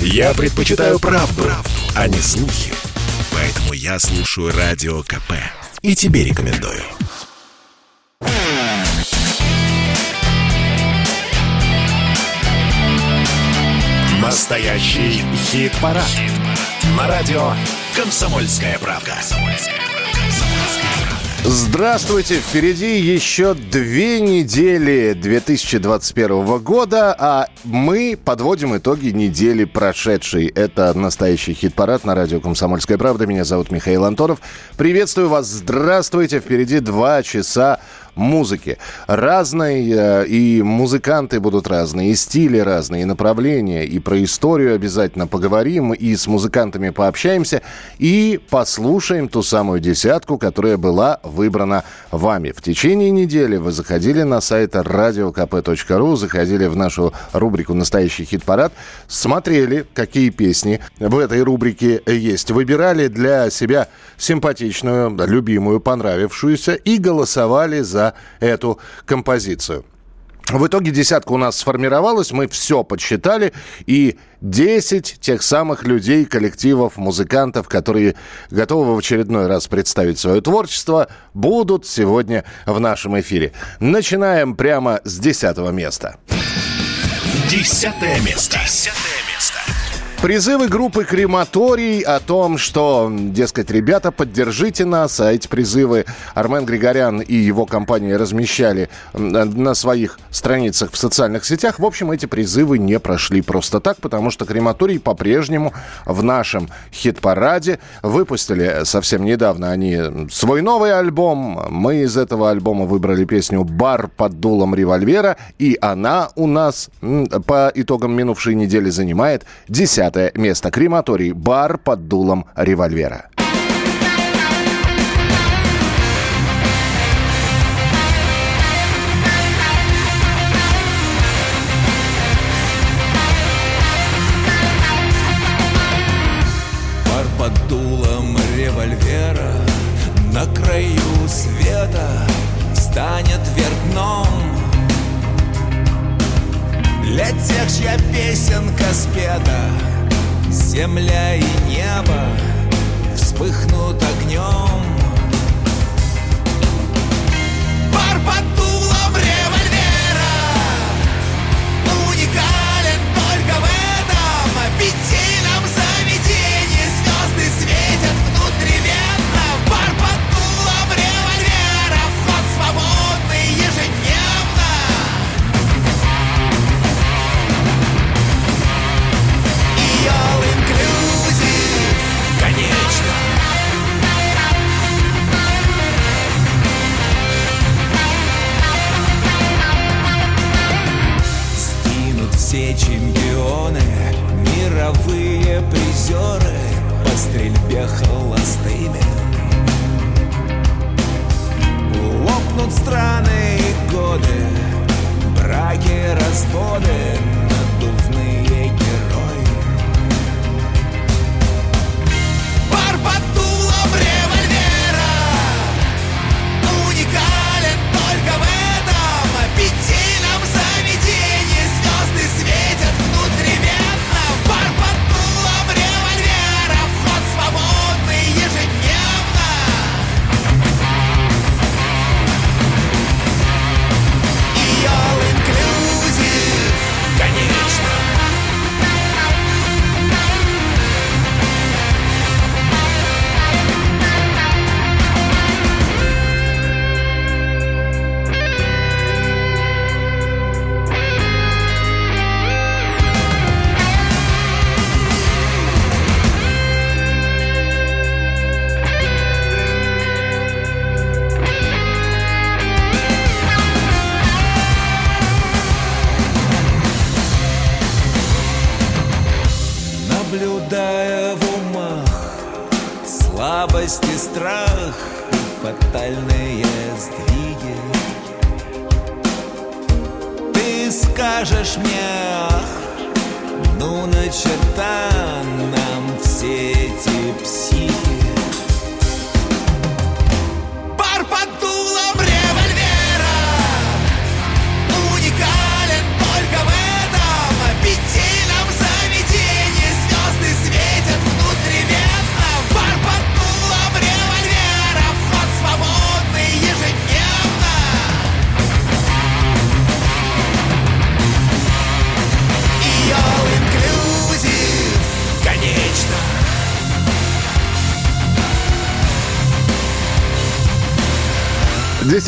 Я предпочитаю правду, правду, а не слухи. Поэтому я слушаю Радио КП. И тебе рекомендую. Настоящий хит-парад. Хит На радио «Комсомольская правда». Здравствуйте! Впереди еще две недели 2021 года, а мы подводим итоги недели прошедшей. Это настоящий хит-парад на радио «Комсомольская правда». Меня зовут Михаил Антонов. Приветствую вас! Здравствуйте! Впереди два часа музыки. Разной, э, и музыканты будут разные, и стили разные, и направления, и про историю обязательно поговорим, и с музыкантами пообщаемся, и послушаем ту самую десятку, которая была выбрана вами. В течение недели вы заходили на сайт radiokp.ru, заходили в нашу рубрику «Настоящий хит-парад», смотрели, какие песни в этой рубрике есть, выбирали для себя симпатичную, любимую, понравившуюся и голосовали за эту композицию. В итоге десятка у нас сформировалась, мы все подсчитали, и 10 тех самых людей, коллективов, музыкантов, которые готовы в очередной раз представить свое творчество, будут сегодня в нашем эфире. Начинаем прямо с десятого места. Десятое место. Десятое Призывы группы «Крематорий» о том, что, дескать, ребята, поддержите нас, а эти призывы Армен Григорян и его компания размещали на своих страницах в социальных сетях. В общем, эти призывы не прошли просто так, потому что «Крематорий» по-прежнему в нашем хит-параде. Выпустили совсем недавно они свой новый альбом. Мы из этого альбома выбрали песню «Бар под дулом револьвера», и она у нас по итогам минувшей недели занимает 10 Десятое место. Крематорий. Бар под дулом револьвера. Для тех, чья песенка спета Земля и небо вспыхнут огнем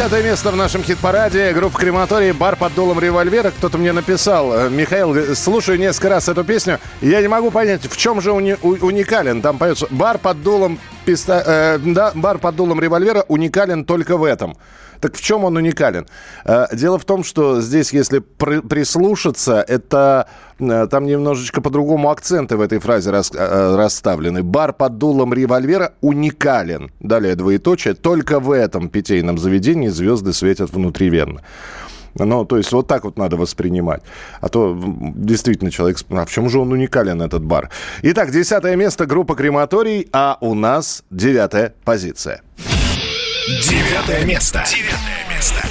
Десятое место в нашем хит-параде. Группа «Крематорий», «Бар под дулом револьвера». Кто-то мне написал, э, Михаил, слушаю несколько раз эту песню, я не могу понять, в чем же уни- уникален. Там поется «Бар под дулом, писта... э, да, бар под дулом револьвера уникален только в этом». Так в чем он уникален? Э, дело в том, что здесь, если прислушаться, это э, там немножечко по-другому акценты в этой фразе рас, э, расставлены. Бар под дулом револьвера уникален. Далее двоеточие. Только в этом питейном заведении звезды светят внутривенно. Ну, то есть вот так вот надо воспринимать. А то действительно человек... А в чем же он уникален, этот бар? Итак, десятое место группа «Крематорий», а у нас девятая позиция. Девятое место. Девятое место.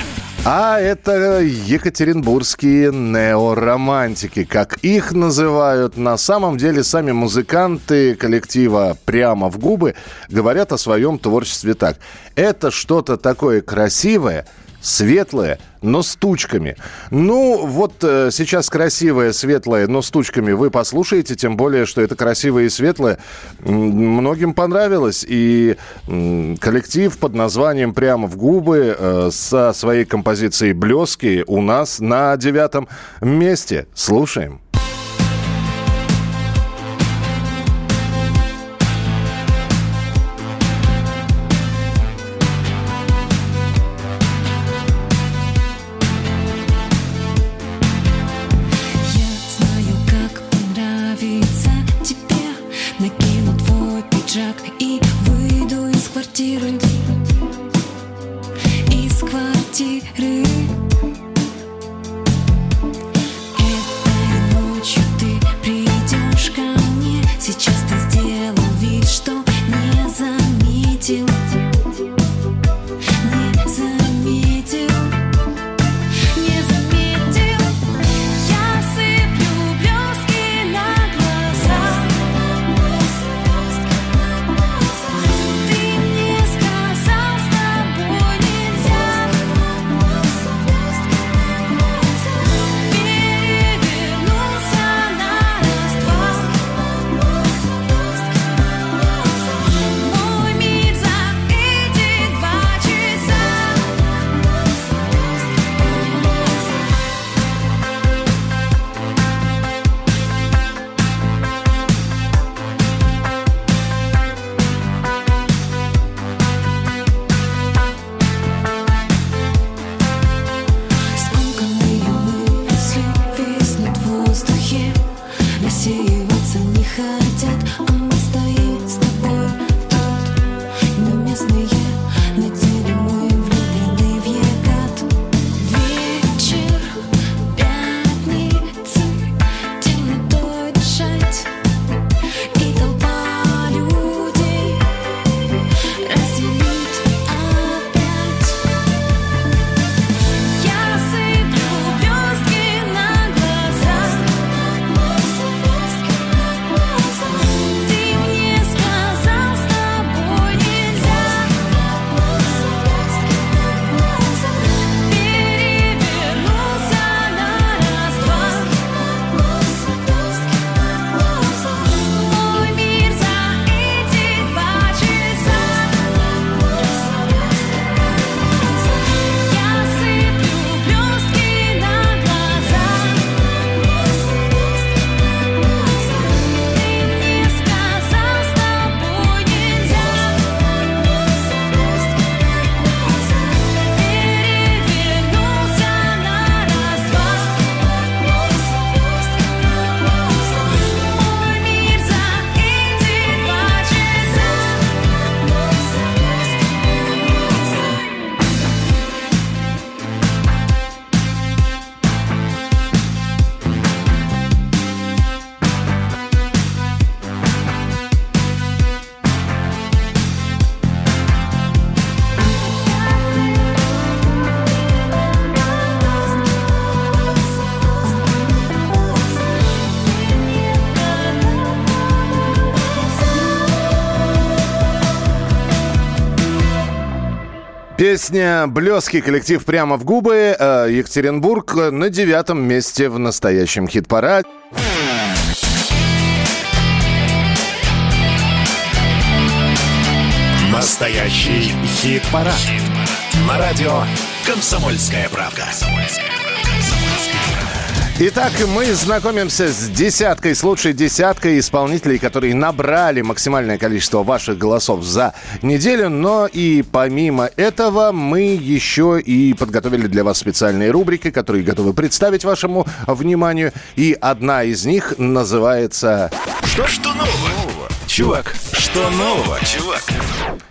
А это екатеринбургские неоромантики, как их называют. На самом деле сами музыканты коллектива «Прямо в губы» говорят о своем творчестве так. Это что-то такое красивое, светлое, но с тучками. Ну, вот э, сейчас красивое, светлое, но с тучками вы послушаете, тем более, что это красивое и светлое многим понравилось. И э, коллектив под названием «Прямо в губы» э, со своей композицией «Блески» у нас на девятом месте. Слушаем. Песня «Блески» коллектив прямо в губы. Э, Екатеринбург на девятом месте в настоящем хит-параде. Настоящий хит-парад. хит-парад. На радио «Комсомольская правда». Итак, мы знакомимся с десяткой, с лучшей десяткой исполнителей, которые набрали максимальное количество ваших голосов за неделю. Но и помимо этого мы еще и подготовили для вас специальные рубрики, которые готовы представить вашему вниманию. И одна из них называется... Что, что нового? Чувак, что нового, чувак?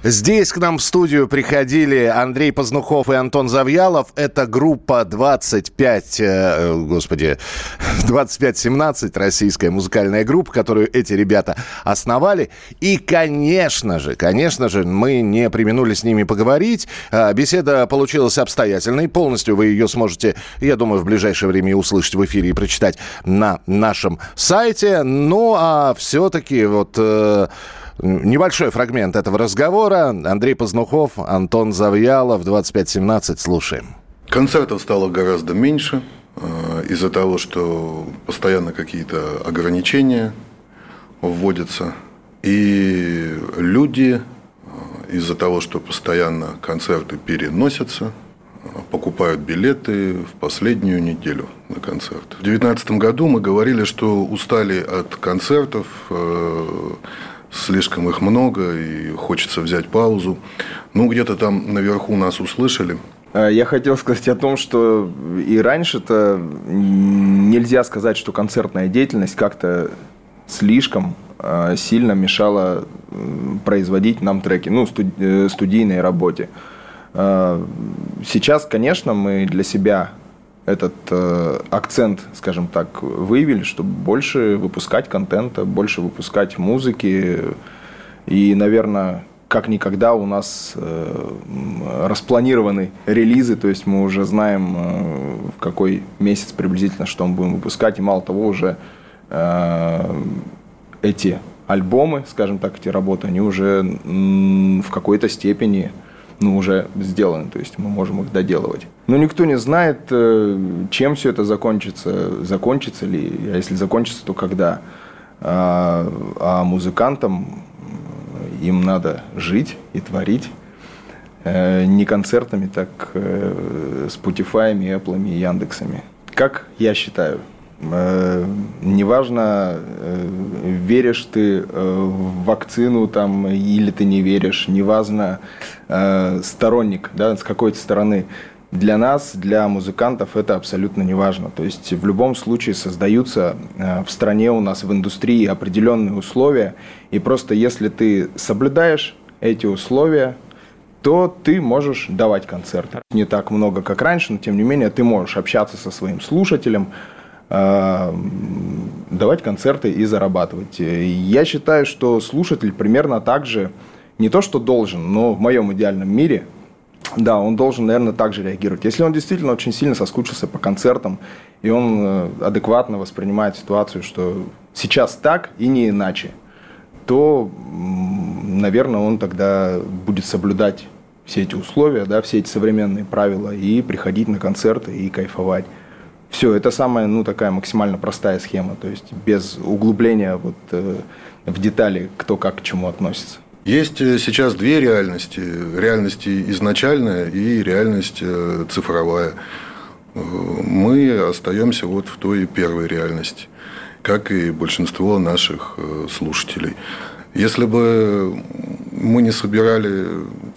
Здесь к нам в студию приходили Андрей Познухов и Антон Завьялов. Это группа 25, э, господи, 2517, российская музыкальная группа, которую эти ребята основали. И, конечно же, конечно же, мы не применули с ними поговорить. Э, беседа получилась обстоятельной. Полностью вы ее сможете, я думаю, в ближайшее время услышать в эфире и прочитать на нашем сайте. Ну, а все-таки вот... Э, небольшой фрагмент этого разговора. Андрей Познухов, Антон Завьялов, 2517. Слушаем. Концертов стало гораздо меньше э, из-за того, что постоянно какие-то ограничения вводятся. И люди э, из-за того, что постоянно концерты переносятся, э, покупают билеты в последнюю неделю на концерт. В 2019 году мы говорили, что устали от концертов, слишком их много, и хочется взять паузу. Ну, где-то там наверху нас услышали. А, я хотел сказать о том, что и раньше-то нельзя сказать, что концертная деятельность как-то слишком а, сильно мешала производить нам треки, ну, э, студийной работе. А, сейчас, конечно, мы для себя этот э, акцент, скажем так, выявили, чтобы больше выпускать контента, больше выпускать музыки. И, наверное, как никогда у нас э, распланированы релизы, то есть мы уже знаем, э, в какой месяц приблизительно, что мы будем выпускать. И мало того, уже э, эти альбомы, скажем так, эти работы, они уже в какой-то степени ну, уже сделаны, то есть мы можем их доделывать. Но никто не знает, э, чем все это закончится, закончится ли, а если закончится, то когда. А, а музыкантам им надо жить и творить э, не концертами, так э, Spotify, Apple, Яндексами. Как я считаю, Э, неважно, э, веришь ты э, в вакцину там, или ты не веришь, неважно, сторонник да, с какой-то стороны. Для нас, для музыкантов это абсолютно не важно. То есть в любом случае создаются в стране у нас в индустрии определенные условия, и просто если ты соблюдаешь эти условия, то ты можешь давать концерты. Не так много, как раньше, но тем не менее ты можешь общаться со своим слушателем, Э, давать концерты и зарабатывать. Я считаю, что слушатель примерно так же, не то что должен, но в моем идеальном мире, да, он должен, наверное, так же реагировать. Если он действительно очень сильно соскучился по концертам, и он э, адекватно воспринимает ситуацию, что сейчас так и не иначе, то, наверное, он тогда будет соблюдать все эти условия, да, все эти современные правила и приходить на концерты и кайфовать. Все, это самая, ну, такая максимально простая схема, то есть без углубления вот, э, в детали, кто как к чему относится. Есть э, сейчас две реальности. Реальность изначальная и реальность э, цифровая. Мы остаемся вот в той первой реальности, как и большинство наших слушателей. Если бы мы не собирали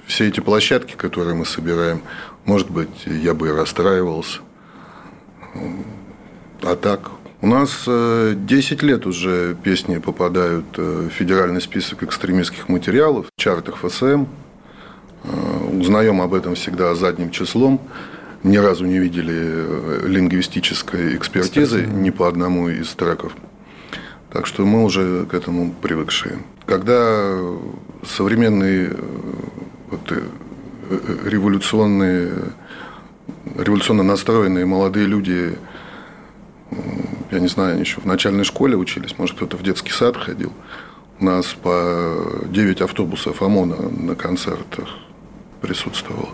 все эти площадки, которые мы собираем, может быть, я бы и расстраивался. А так, у нас 10 э, лет уже песни попадают э, в федеральный список экстремистских материалов, в чартах ФСМ. Э, узнаем об этом всегда задним числом. Ни разу не видели лингвистической экспертизы ни по одному из треков. Так что мы уже к этому привыкшие. Когда современные вот, революционные революционно настроенные молодые люди, я не знаю, они еще в начальной школе учились, может, кто-то в детский сад ходил. У нас по 9 автобусов ОМОНа на концертах присутствовало.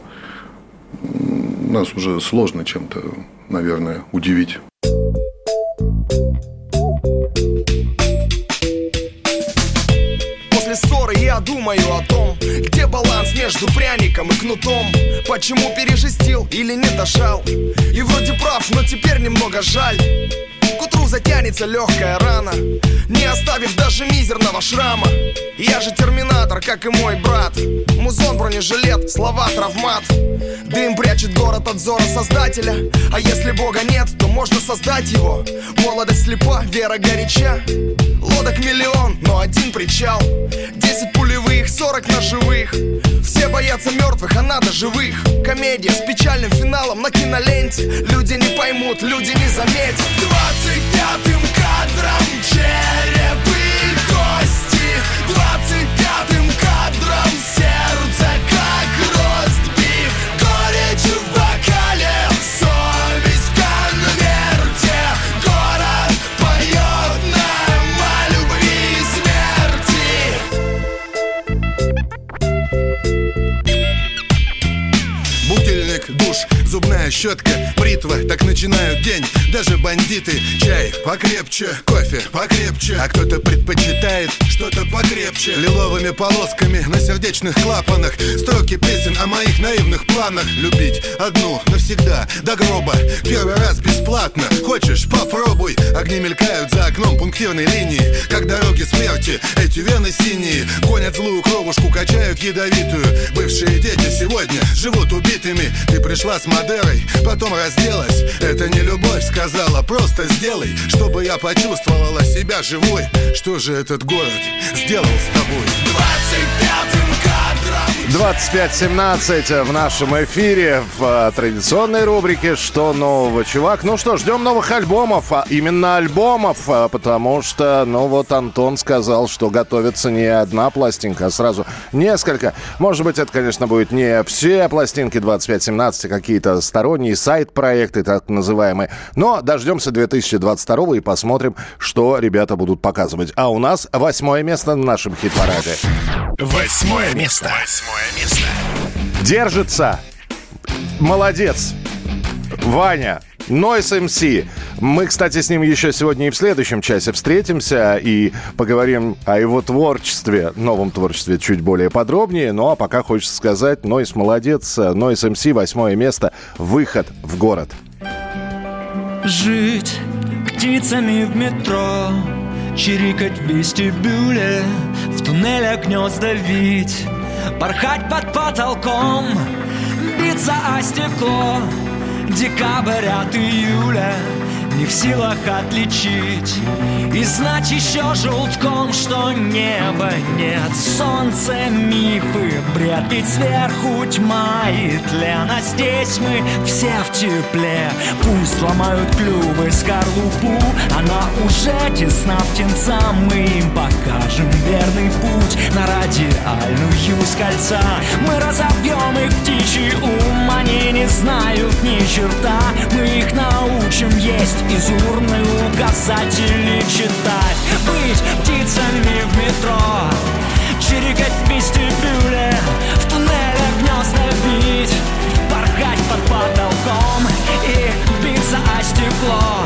Нас уже сложно чем-то, наверное, удивить. Думаю о том, где баланс между пряником и кнутом. Почему пережестил или не дошал? И вроде прав, но теперь немного жаль к утру затянется легкая рана. Не оставив даже мизерного шрама. Я же терминатор, как и мой брат. Музон, бронежилет, слова, травмат. Дым прячет город от зора создателя. А если бога нет, то можно создать его. Молодость слепа, вера горяча. Лодок миллион, но один причал. Десять пулевых, сорок ножевых Все боятся мертвых, а надо живых. Комедия с печальным финалом на киноленте. Люди не поймут, люди не заметят Двадцать пятым кадром черепы зубная щетка, бритва Так начинают день. Даже бандиты Чай покрепче, кофе покрепче. А кто-то предпочитает что-то покрепче. Лиловыми полосками на сердечных клапанах. Строки песен о моих наивных планах. Любить одну навсегда до гроба Первый раз бесплатно. Хочешь, попробуй. Огни мелькают за окном пунктирной линии. Как дороги смерти Эти вены синие. Гонят злую кровушку, качают ядовитую. Бывшие дети сегодня живут убитыми. Ты пришла с Мадерой, потом разделась. Это не любовь, сказала, просто сделай Чтобы я почувствовала себя живой. Что же этот город сделал с тобой? Двадцать пятым кадром 25-17 в нашем эфире в а, традиционной рубрике «Что нового, чувак?». Ну что, ждем новых альбомов, а именно альбомов, а, потому что, ну вот Антон сказал, что готовится не одна пластинка, а сразу несколько. Может быть, это, конечно, будет не все пластинки 25-17, а какие-то сторонние сайт-проекты, так называемые. Но дождемся 2022 и посмотрим, что ребята будут показывать. А у нас восьмое место на нашем хит-параде. Восьмое место. Восьмое место. Держится. Молодец. Ваня. Noise MC. Мы, кстати, с ним еще сегодня и в следующем часе встретимся и поговорим о его творчестве, новом творчестве чуть более подробнее. Ну а пока хочется сказать, Нойс молодец, Noise MC, восьмое место, выход в город. Жить птицами в метро Чирикать в вестибюле В туннелях гнезда вить Порхать под потолком Биться о стекло Декабрь от июля Не в силах отличить. И знать еще желтком, что неба нет. Солнце, мифы, бред. Ведь сверху тьма и тлен А здесь мы все в тепле. Пусть ломают клювы скорлупу Она уже тесна. Птенцам Мы им покажем верный путь На радиальную с кольца. Мы разобьем их птичий ум Они не знают ни черта. Мы их научим есть из урны указатели читать. Быть птицами в метро Чирикать в вестибюле В туннелях гнезда бить Порхать под потолком И биться о стекло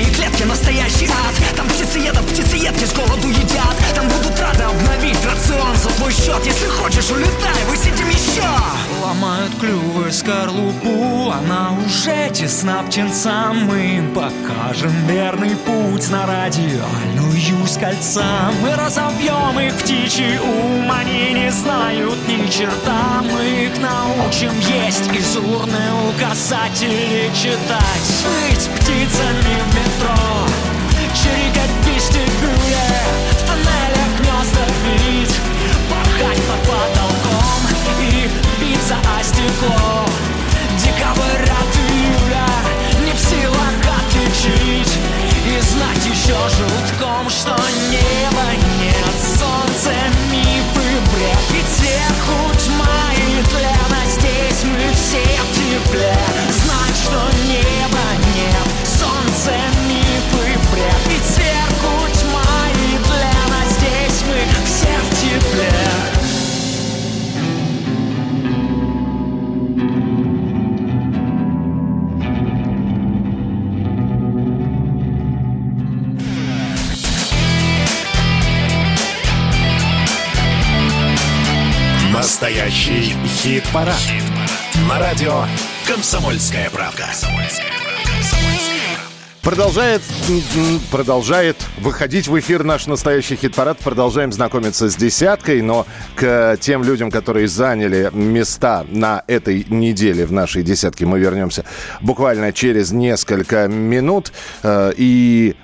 и клетки Настоящий ад, там птицеедов птицеедки с голоду едят. Там будут рады обновить рацион за твой счет. Если хочешь, улетай, высидим еще Ломают клювы скорлупу. Она уже тесна птенцам Мы им покажем верный путь На радиальную с кольца Мы разовьем их птичий ум. Они не знают ни черта. Мы их научим есть из урны Указатели читать Быть птицами в метро. Чирикать в вестибюле В тоннелях гнезда бить Порхать под стекло. Декабрь от июля Не в силах отличить И знать еще жутком, что неба нет Солнце, мифы, бред Ведь сверху тьма и тлен здесь мы все в тепле. Знать, что небо Настоящий хит-парад. На радио «Комсомольская правда». Продолжает, продолжает выходить в эфир наш настоящий хит-парад. Продолжаем знакомиться с десяткой, но к тем людям, которые заняли места на этой неделе в нашей десятке, мы вернемся буквально через несколько минут. Э, И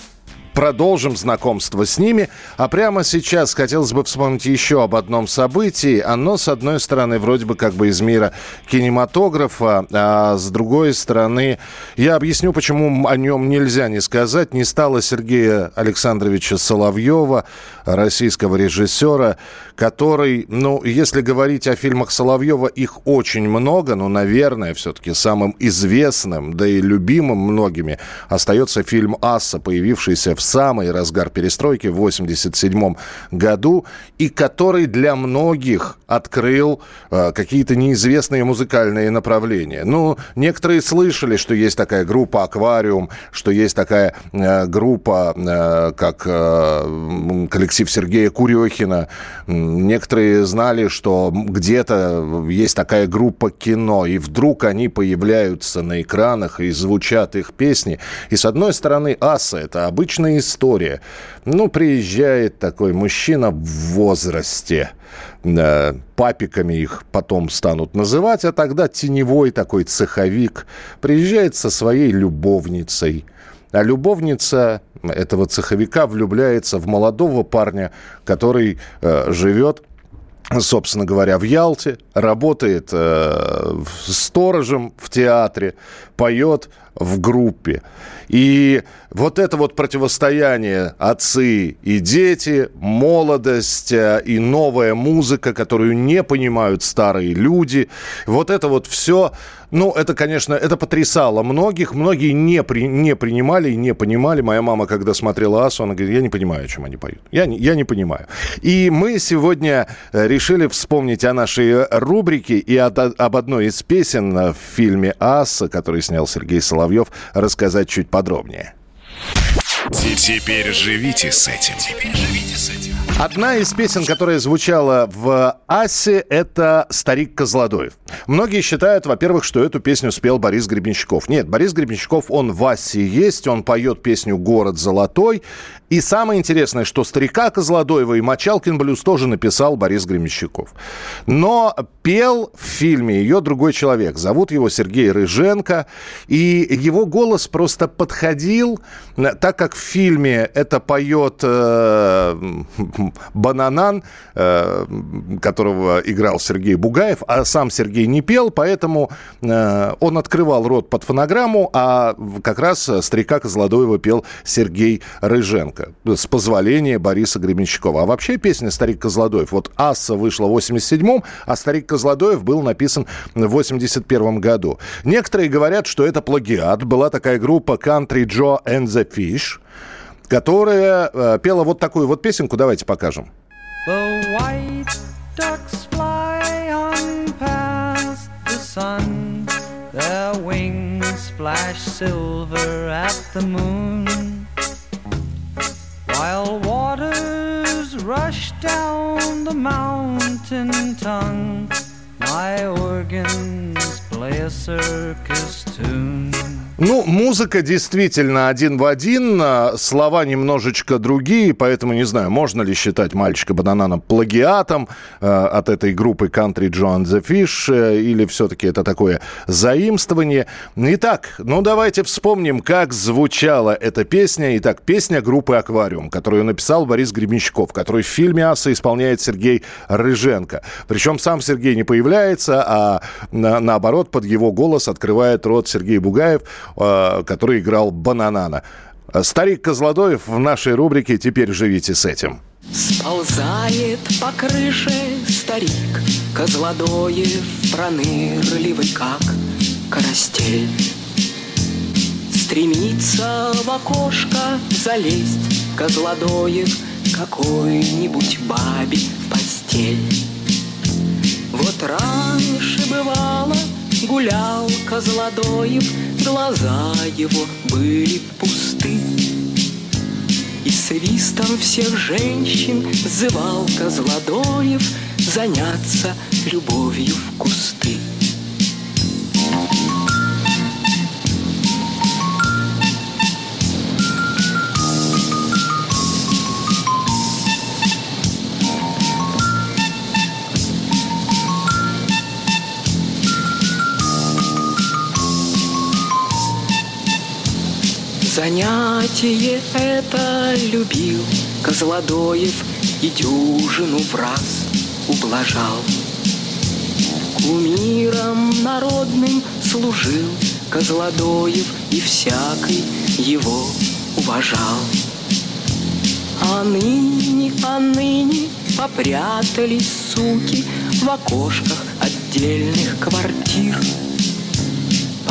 продолжим знакомство с ними. А прямо сейчас хотелось бы вспомнить еще об одном событии. Оно, с одной стороны, вроде бы как бы из мира кинематографа, а с другой стороны, я объясню, почему о нем нельзя не сказать. Не стало Сергея Александровича Соловьева, российского режиссера, который, ну, если говорить о фильмах Соловьева, их очень много, но, наверное, все-таки самым известным, да и любимым многими остается фильм «Асса», появившийся в самый разгар перестройки в 1987 году, и который для многих открыл э, какие-то неизвестные музыкальные направления. Ну, некоторые слышали, что есть такая группа «Аквариум», что есть такая э, группа, э, как э, коллектив Сергея Курехина. Некоторые знали, что где-то есть такая группа кино, и вдруг они появляются на экранах и звучат их песни. И с одной стороны, «Аса» — это обычная история. Ну, приезжает такой мужчина в возрасте, да, папиками их потом станут называть, а тогда теневой такой цеховик приезжает со своей любовницей. А любовница этого цеховика влюбляется в молодого парня, который э, живет собственно говоря, в Ялте, работает э, сторожем в театре, поет в группе. И вот это вот противостояние отцы и дети, молодость э, и новая музыка, которую не понимают старые люди, вот это вот все, ну, это, конечно, это потрясало многих. Многие не, при, не принимали и не понимали. Моя мама, когда смотрела Асу, она говорит, я не понимаю, о чем они поют. Я не, я не понимаю. И мы сегодня э, решили вспомнить о нашей рубрике и от- об одной из песен в фильме «Аса», который снял Сергей Соловьев, рассказать чуть подробнее. Те- Теперь живите с этим. Одна из песен, которая звучала в «Асе», это «Старик Козлодоев». Многие считают, во-первых, что эту песню спел Борис Гребенщиков. Нет, Борис Гребенщиков, он в «Асе» есть, он поет песню «Город золотой». И самое интересное, что «Старика Козлодоева» и «Мочалкин блюз» тоже написал Борис Гребенщиков. Но пел в фильме ее другой человек. Зовут его Сергей Рыженко. И его голос просто подходил, э, так как в фильме это поет э, Бананан, э, которого играл Сергей Бугаев, а сам Сергей не пел, поэтому э, он открывал рот под фонограмму, а как раз старика Козлодоева пел Сергей Рыженко с позволения Бориса Гребенщикова. А вообще песня «Старик Козлодоев», вот «Асса» вышла в 87-м, а «Старик Козлодоев» был написан в 81 году. Некоторые говорят, что это плагиат. Была такая группа «Country Joe and the Fish», которая э, пела вот такую вот песенку. Давайте покажем. The white ducks fly on past the sun. Their wings flash silver at the moon. While waters rush down the mountain tongue, my organs play a circus tune. Ну, музыка действительно один в один, а, слова немножечко другие, поэтому не знаю, можно ли считать мальчика бананана плагиатом э, от этой группы Country John the Fish, э, или все-таки это такое заимствование. Итак, ну давайте вспомним, как звучала эта песня. Итак, песня группы «Аквариум», которую написал Борис Гребенщиков, которую в фильме «Аса» исполняет Сергей Рыженко. Причем сам Сергей не появляется, а на- наоборот под его голос открывает рот Сергей Бугаев, который играл Бананана. Старик Козлодоев в нашей рубрике «Теперь живите с этим». Сползает по крыше старик Козлодоев пронырливый, как карастель Стремится в окошко залезть Козлодоев какой-нибудь бабе в постель Вот раньше бывало гулял Козлодоев Глаза его были пусты и свистом всех женщин Зывал Козлодоев заняться любовью в кусты. Занятие это любил Козлодоев и дюжину в раз ублажал. Кумиром народным служил Козлодоев и всякий его уважал. А ныне, а ныне попрятались суки В окошках отдельных квартир.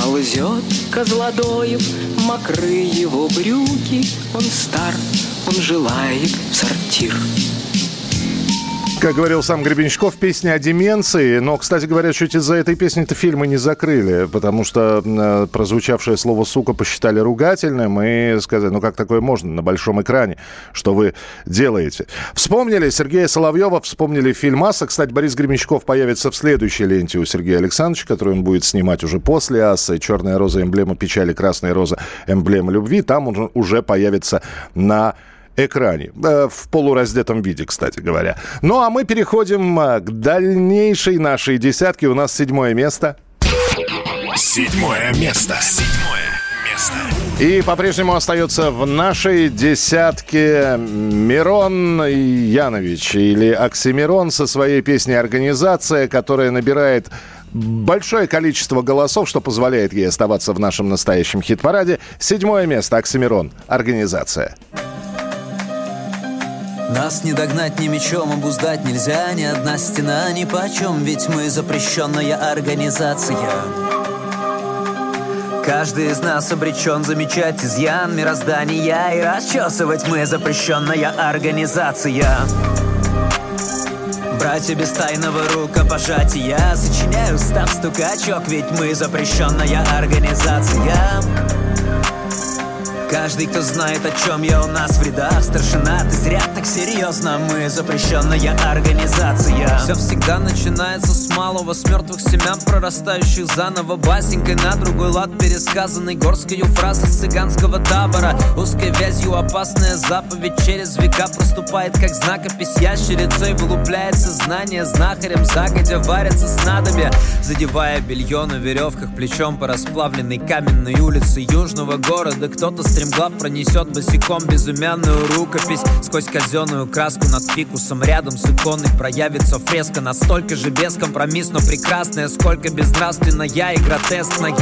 Ползет Козлодоев, мокры его брюки, Он стар, он желает в сортир. Как говорил сам Гребенщиков, песня о деменции. Но, кстати говоря, чуть из-за этой песни-то фильмы не закрыли, потому что э, прозвучавшее слово «сука» посчитали ругательным и сказали, ну как такое можно на большом экране, что вы делаете. Вспомнили Сергея Соловьева, вспомнили фильм «Аса». Кстати, Борис Гребенщиков появится в следующей ленте у Сергея Александровича, которую он будет снимать уже после «Асы». «Черная роза» – эмблема печали, «Красная роза» – эмблема любви. Там он уже появится на экране. Э, В полураздетом виде, кстати говоря. Ну, а мы переходим э, к дальнейшей нашей десятке. У нас седьмое место. Седьмое место. Седьмое место. И по-прежнему остается в нашей десятке Мирон Янович или Оксимирон со своей песней «Организация», которая набирает большое количество голосов, что позволяет ей оставаться в нашем настоящем хит-параде. Седьмое место Оксимирон. Организация. Нас не догнать ни мечом, обуздать нельзя Ни одна стена ни почем Ведь мы запрещенная организация. Каждый из нас обречен замечать изъян мироздания И расчесывать мы запрещенная организация. Братья без тайного рукопожатия Сочиняю став стукачок Ведь мы запрещенная организация Каждый, кто знает, о чем я у нас в рядах Старшина, ты зря так серьезно Мы запрещенная организация. Все всегда начинается с малого С мертвых семян, прорастающих заново. Басенькой на другой лад пересказанной Горской фразы с цыганского табора. Узкой вязью опасная заповедь Через века проступает, как знакопись Ящерицей. Вылупляется знание Знахарем загодя варится снадобья Задевая белье на веревках Плечом по расплавленной каменной улице Южного города Кто-то стремглав пронесет босиком безымянную рукопись. Сквозь казенную краску над фикусом Рядом с иконой проявится фреска. Настолько же бескомпромиссно прекрасная Сколько безнравственная и гротескная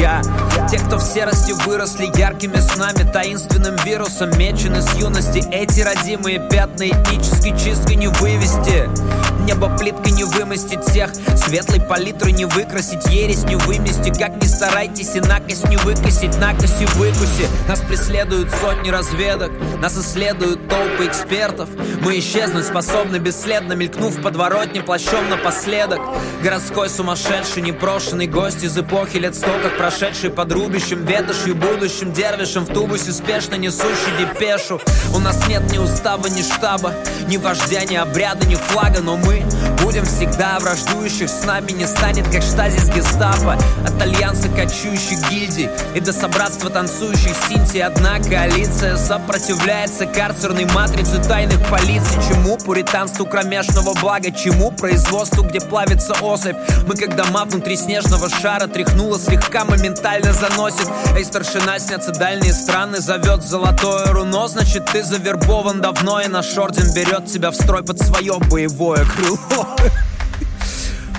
Те, кто в серости выросли яркими снами Таинственным вирусом мечены с юности. Эти родимые пятна этнической чисткой не вывести Небо плиткой не вымостить всех. Светлой палитрой не выкрасить Ересь не вымести. Как ни старайтесь и накость не выкосить Накость и выкуси. Нас преследуют сотни разведок Нас исследуют толпы экспертов. Мы исчезнуть способны бесследно Мелькнув подворотне плащом напоследок. Городской сумасшедший непрошенный гость Из эпохи лет сто, как прошедший под рубящим Ветошью будущим дервишем В тубусе спешно несущий депешу. У нас нет ни устава, ни штаба Ни вождя, ни обряда, ни флага Но мы будем всегда враждующих. С нами не станет, как штазис гестапо. От альянса кочующих гильдий И до собратства танцующих синти Одна коалиция сопротивляется карцерной матрице тайных полиций. Чему пуританству кромешного блага? Чему производству, где плавится особь? Мы как дома внутри снежного шара Тряхнуло слегка, моментально заносит. Эй, старшина, снятся дальние страны Зовет золотое руно. Значит, ты завербован давно И наш орден берет тебя в строй под свое боевое крыло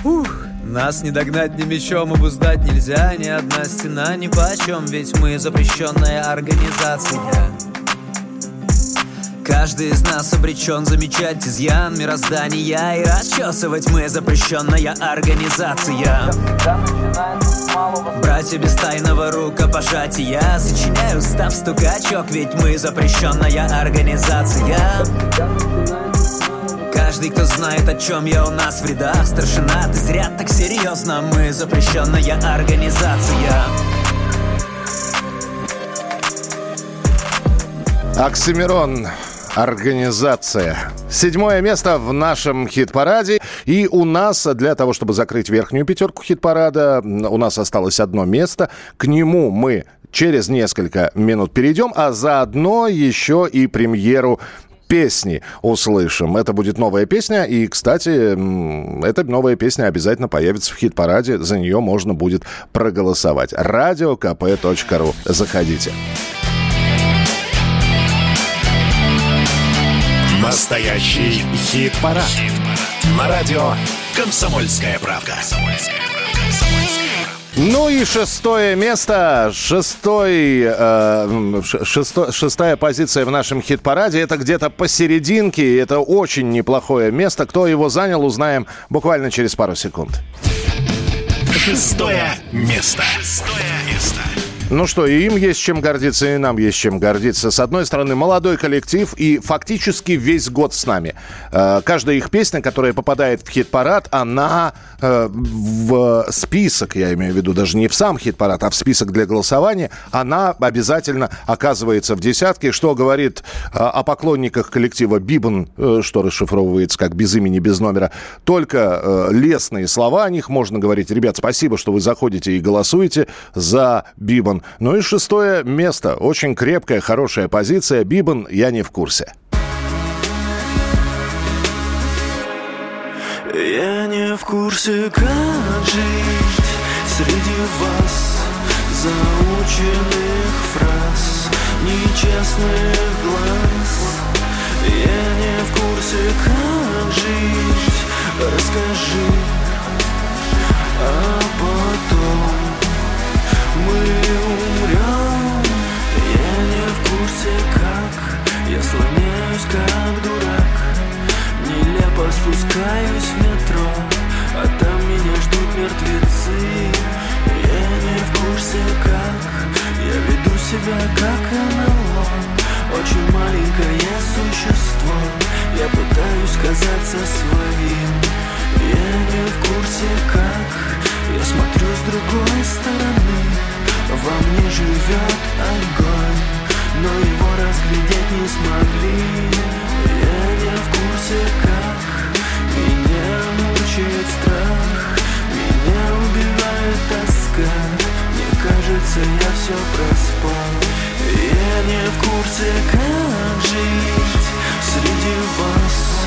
Ух. Нас не догнать ни мечом, обуздать нельзя Ни одна стена ни почем Ведь мы запрещенная организация. Каждый из нас обречен замечать изъян мироздания И расчесывать мы запрещенная организация. Братья без тайного рукопожатия Сочиняю став стукачок Ведь мы запрещенная организация Каждый, кто знает, о чем я у нас в рядах Старшина, ты зря так серьезно Мы запрещенная организация Оксимирон. Организация. Седьмое место в нашем хит-параде. И у нас, для того, чтобы закрыть верхнюю пятерку хит-парада, у нас осталось одно место. К нему мы через несколько минут перейдем, а заодно еще и премьеру песни услышим. Это будет новая песня, и, кстати, эта новая песня обязательно появится в хит-параде, за нее можно будет проголосовать. Радиокп.ру. Заходите. Настоящий хит-парад. хит-парад. На радио «Комсомольская правка». «Комсомольская правка». Ну и шестое место, шестой, э, шесто, шестая позиция в нашем хит-параде. Это где-то посерединке, это очень неплохое место. Кто его занял, узнаем буквально через пару секунд. Шестое место. Шестое место. Ну что, и им есть чем гордиться, и нам есть чем гордиться. С одной стороны, молодой коллектив и фактически весь год с нами. Э, каждая их песня, которая попадает в хит-парад, она э, в список, я имею в виду, даже не в сам хит-парад, а в список для голосования, она обязательно оказывается в десятке, что говорит э, о поклонниках коллектива Бибан, что расшифровывается как без имени, без номера. Только лестные слова о них можно говорить. Ребят, спасибо, что вы заходите и голосуете за Бибан. Ну и шестое место. Очень крепкая, хорошая позиция. Бибан «Я не в курсе». Я не в курсе, как жить среди вас Заученных фраз, нечестных глаз Я не в курсе, как жить Расскажи, а потом мы умрем Я не в курсе как Я слоняюсь как дурак. Нелепо спускаюсь в метро А там меня ждут мертвецы. Я не в курсе как Я веду себя как НЛО Очень маленькое существо Я пытаюсь казаться своим. Я не в курсе как Я смотрю с другой стороны. Во мне живет огонь. Но его разглядеть не смогли. Я не в курсе как. Меня мучает страх. Меня убивает тоска. Мне кажется, я все проспал. Я не в курсе, как жить Среди вас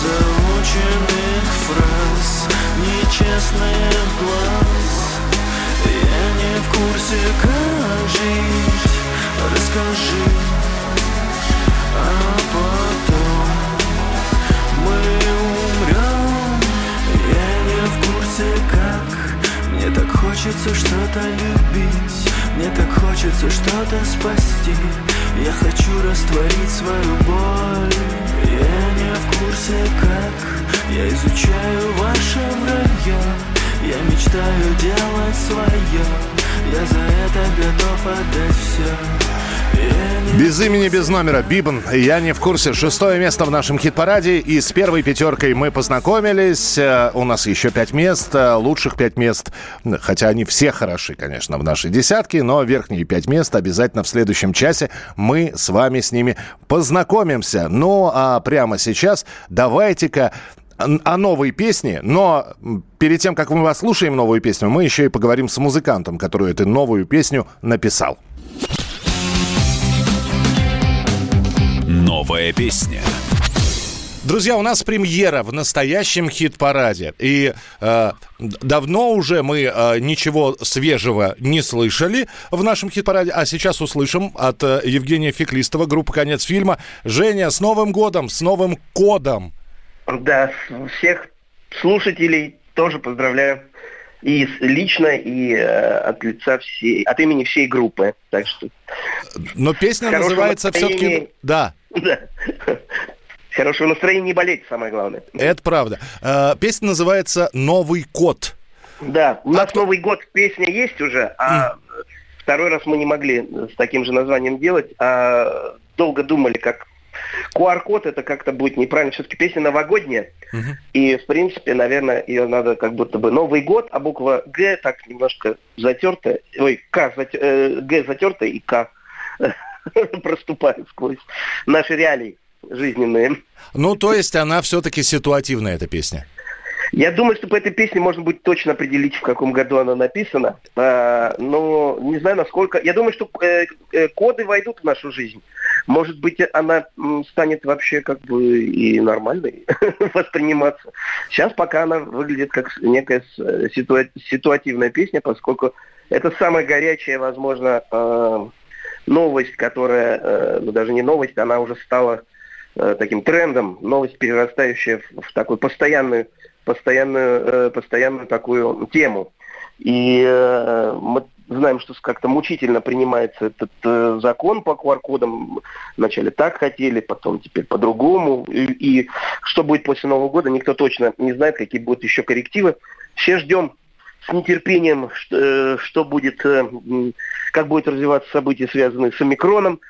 Заученных фраз Нечестных глаз. Я не в курсе, как жить. Расскажи А потом Мы умрем Я не в курсе, как. Мне так хочется что-то любить. Мне так хочется что-то спасти Я хочу растворить свою боль. Я не в курсе, как. Я изучаю ваше вранье я мечтаю делать свое Я за это готов отдать все без имени, без номера. Бибан. Я не в курсе. Шестое место в нашем хит-параде. И с первой пятеркой мы познакомились. Э, у нас еще пять мест. Э, лучших пять мест. Хотя они все хороши, конечно, в нашей десятке. Но верхние пять мест обязательно в следующем часе мы с вами с ними познакомимся. Ну, а прямо сейчас давайте-ка о новой песне, но перед тем, как мы вас слушаем новую песню, мы еще и поговорим с музыкантом, который эту новую песню написал. Новая песня. Друзья, у нас премьера в настоящем хит-параде. И э, давно уже мы э, ничего свежего не слышали в нашем хит-параде, а сейчас услышим от э, Евгения Феклистова, группа «Конец фильма». Женя, с Новым годом, с Новым кодом! Да, всех слушателей тоже поздравляю. И лично, и э, от лица всей, от имени всей группы. Так что. Но песня называется все-таки. Да. Да. Хорошего настроения не болеть, самое главное. Это правда. Э, песня называется Новый код. Да, у нас а Новый год песня есть уже, а mm. второй раз мы не могли с таким же названием делать, а долго думали, как QR-код это как-то будет неправильно. Все-таки песня новогодняя. Угу. И, в принципе, наверное, ее надо как будто бы Новый год, а буква Г так немножко затертая. Ой, К, зат, э, Г затертая и К проступает сквозь наши реалии жизненные. Ну, то есть она все-таки ситуативная, эта песня? Я думаю, что по этой песне можно будет точно определить, в каком году она написана. А, но не знаю, насколько... Я думаю, что э, э, коды войдут в нашу жизнь. Может быть, она станет вообще как бы и нормальной восприниматься. Сейчас пока она выглядит как некая э, ситуа- ситуативная песня, поскольку это самая горячая, возможно, э, новость, которая, э, ну даже не новость, она уже стала э, таким трендом, новость, перерастающая в, в такую постоянную, постоянную, э, постоянную такую тему. И мы знаем, что как-то мучительно принимается этот э, закон по QR-кодам. Вначале так хотели, потом теперь по-другому. И, и что будет после Нового года, никто точно не знает, какие будут еще коррективы. Все ждем с нетерпением, что, э, что будет, э, как будут развиваться события, связанные с омикроном,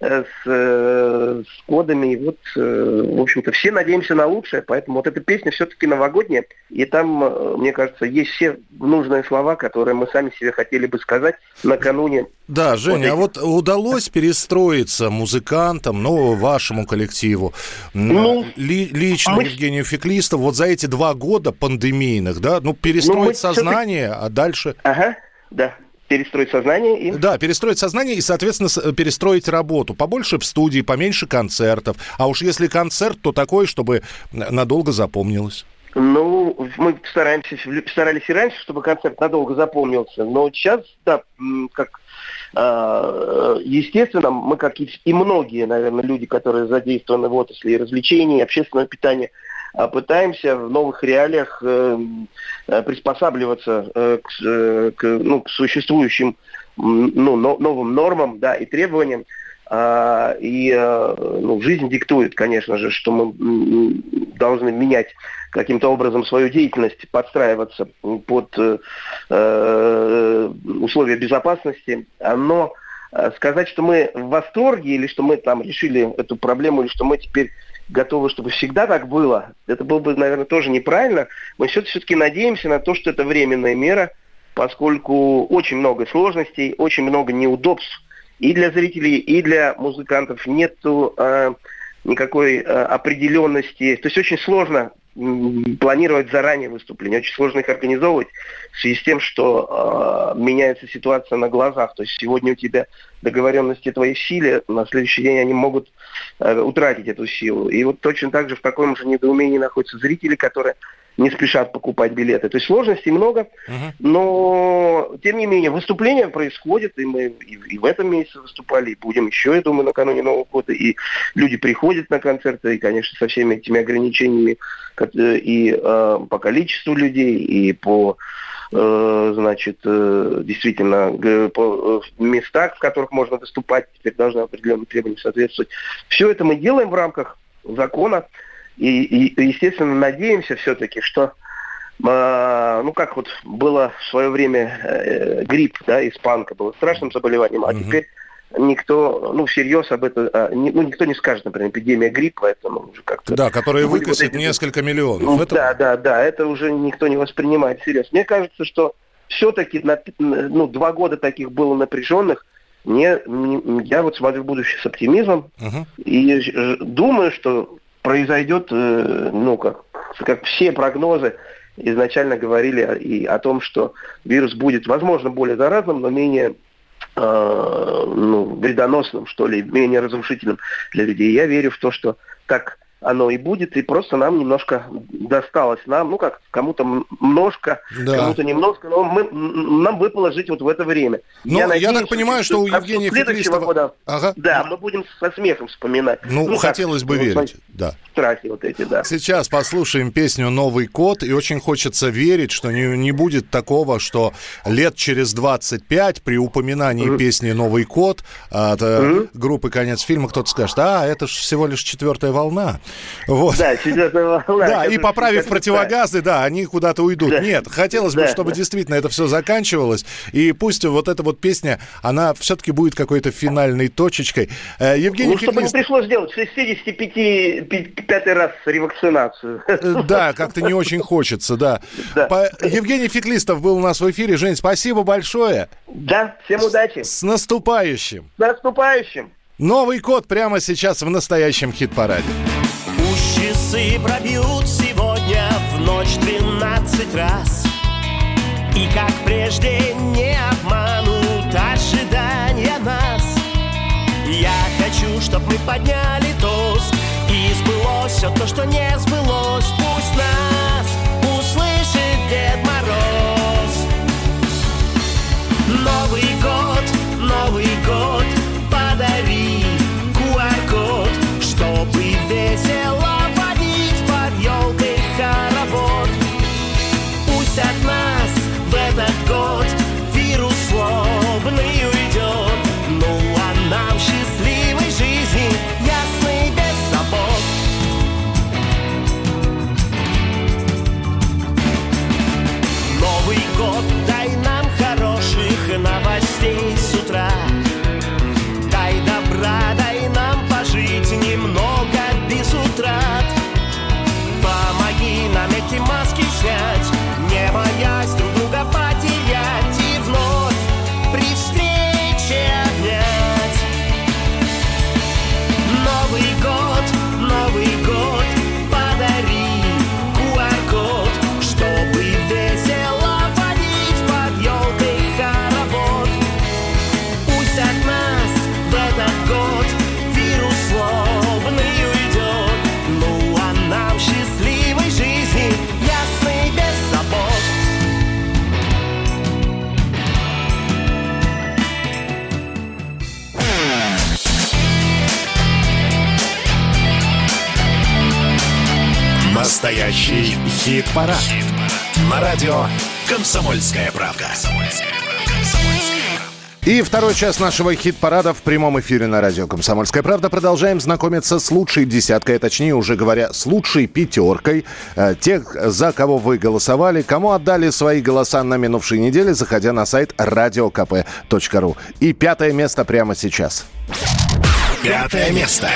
с, э, с кодами. И вот, э, в общем-то, все надеемся на лучшее, поэтому вот эта песня все-таки новогодняя, и там, э, мне кажется, есть все нужные слова, которые мы сами себе хотели бы сказать накануне. Да, Женя, а вот удалось перестроиться музыкантам, ну, вашему коллективу, Ну, ли- лично мы- Евгению Феклистову, вот за эти два года пандемийных, да, ну, перестроить Ну, сознание, а дальше... Ага, да, перестроить сознание и... Да, перестроить сознание и, соответственно, с- перестроить работу. Побольше в студии, поменьше концертов. А уж если концерт, то такой, чтобы надолго запомнилось. Ну, мы стараемся, старались и раньше, чтобы концерт надолго запомнился, но сейчас, да, как э, естественно, мы, как и, и многие, наверное, люди, которые задействованы в отрасли развлечений, общественного питания, а, пытаемся в новых реалиях э, э, приспосабливаться э, к, к, ну, к существующим ну, но- новым нормам да, и требованиям. А, И ну, жизнь диктует, конечно же, что мы должны менять каким-то образом свою деятельность, подстраиваться под э, условия безопасности. Но э, сказать, что мы в восторге или что мы там решили эту проблему, или что мы теперь готовы, чтобы всегда так было, это было бы, наверное, тоже неправильно. Мы все-таки надеемся на то, что это временная мера, поскольку очень много сложностей, очень много неудобств и для зрителей, и для музыкантов. Нету э, никакой э, определенности. То есть очень сложно планировать заранее выступления, очень сложно их организовывать в связи с тем, что э, меняется ситуация на глазах. То есть сегодня у тебя договоренности твои в силе, на следующий день они могут э, утратить эту силу. И вот точно так же в таком же недоумении находятся зрители, которые не спешат покупать билеты. То есть сложностей много, но тем не менее выступления происходят, и мы и, и в этом месяце выступали, и будем еще, я думаю, накануне Нового года, и люди приходят на концерты, и, конечно, со всеми этими ограничениями э, и э, по количеству людей, и по э, значит, э, действительно, по местах, в которых можно выступать, теперь должны определенным требованиям соответствовать. Все это мы делаем в рамках закона, и, и, естественно, надеемся все-таки, что а, ну, как вот было в свое время э, грипп, да, испанка, было страшным заболеванием, а теперь никто, ну, всерьез об этом, а, не- ну, никто не скажет, например, эпидемия гриппа, это ну, уже как-то... Да, Были выкосит вот эти- несколько миллионов. Ну, Это- Да, да, да, это уже никто не воспринимает всерьез. Мне кажется, что все-таки ну, два года таких было напряженных. Мне, м, я вот смотрю в будущее с оптимизмом и ж- думаю, что произойдет, э, ну, как, как все прогнозы изначально говорили и о том, что вирус будет, возможно, более заразным, но менее э, ну, вредоносным, что ли, менее разрушительным для людей. Я верю в то, что так оно и будет, и просто нам немножко досталось. Нам, ну как, кому-то немножко, Да. кому-то немножко, но мы, нам выпало жить вот в это время. Ну, я так понимаю, что у к концу Евгения следующего Феклистова- года, Ага. да, мы будем со смехом вспоминать. Ну, как, хотелось бы ну, верить, да. Страхи вот эти, да. Сейчас послушаем песню «Новый код», и очень хочется верить, что не, не будет такого, что лет через 25 при упоминании песни «Новый код» от э, группы «Конец фильма» кто-то скажет, а, это же всего лишь четвертая волна. Вот. Да, волна. Да, и поправив противогазы, да, они куда-то уйдут. Да. Нет, хотелось бы, Да, чтобы да. действительно это все заканчивалось. И пусть вот эта вот песня, она все-таки будет какой-то финальной точечкой. Э, Евгений Ну, чтобы не пришлось делать 65 раз ревакцинацию. Э, Да, как-то не очень хочется, да. По- Евгений Феклистов был у нас в эфире. Жень, спасибо большое. Да, всем удачи. С наступающим. С наступающим. Новый код прямо сейчас в настоящем хит-параде. Пусть часы пробьют сегодня в ночь двенадцать раз. И как прежде не обманут ожидания нас. Я хочу, чтоб мы подняли тост И сбылось все то, что не сбылось. Пусть нас услышит Дед Мороз. Новый год, Новый год, подари QR-код, чтобы весело Настоящий хит-парад. На радио «Комсомольская правда». И второй час нашего хит-парада в прямом эфире на радио «Комсомольская правда». Продолжаем знакомиться с лучшей десяткой, а точнее уже говоря, с лучшей пятеркой э, тех, за кого вы голосовали, кому отдали свои голоса на минувшей неделе, заходя на сайт radiokp.ru. И пятое место прямо сейчас. Пятое место.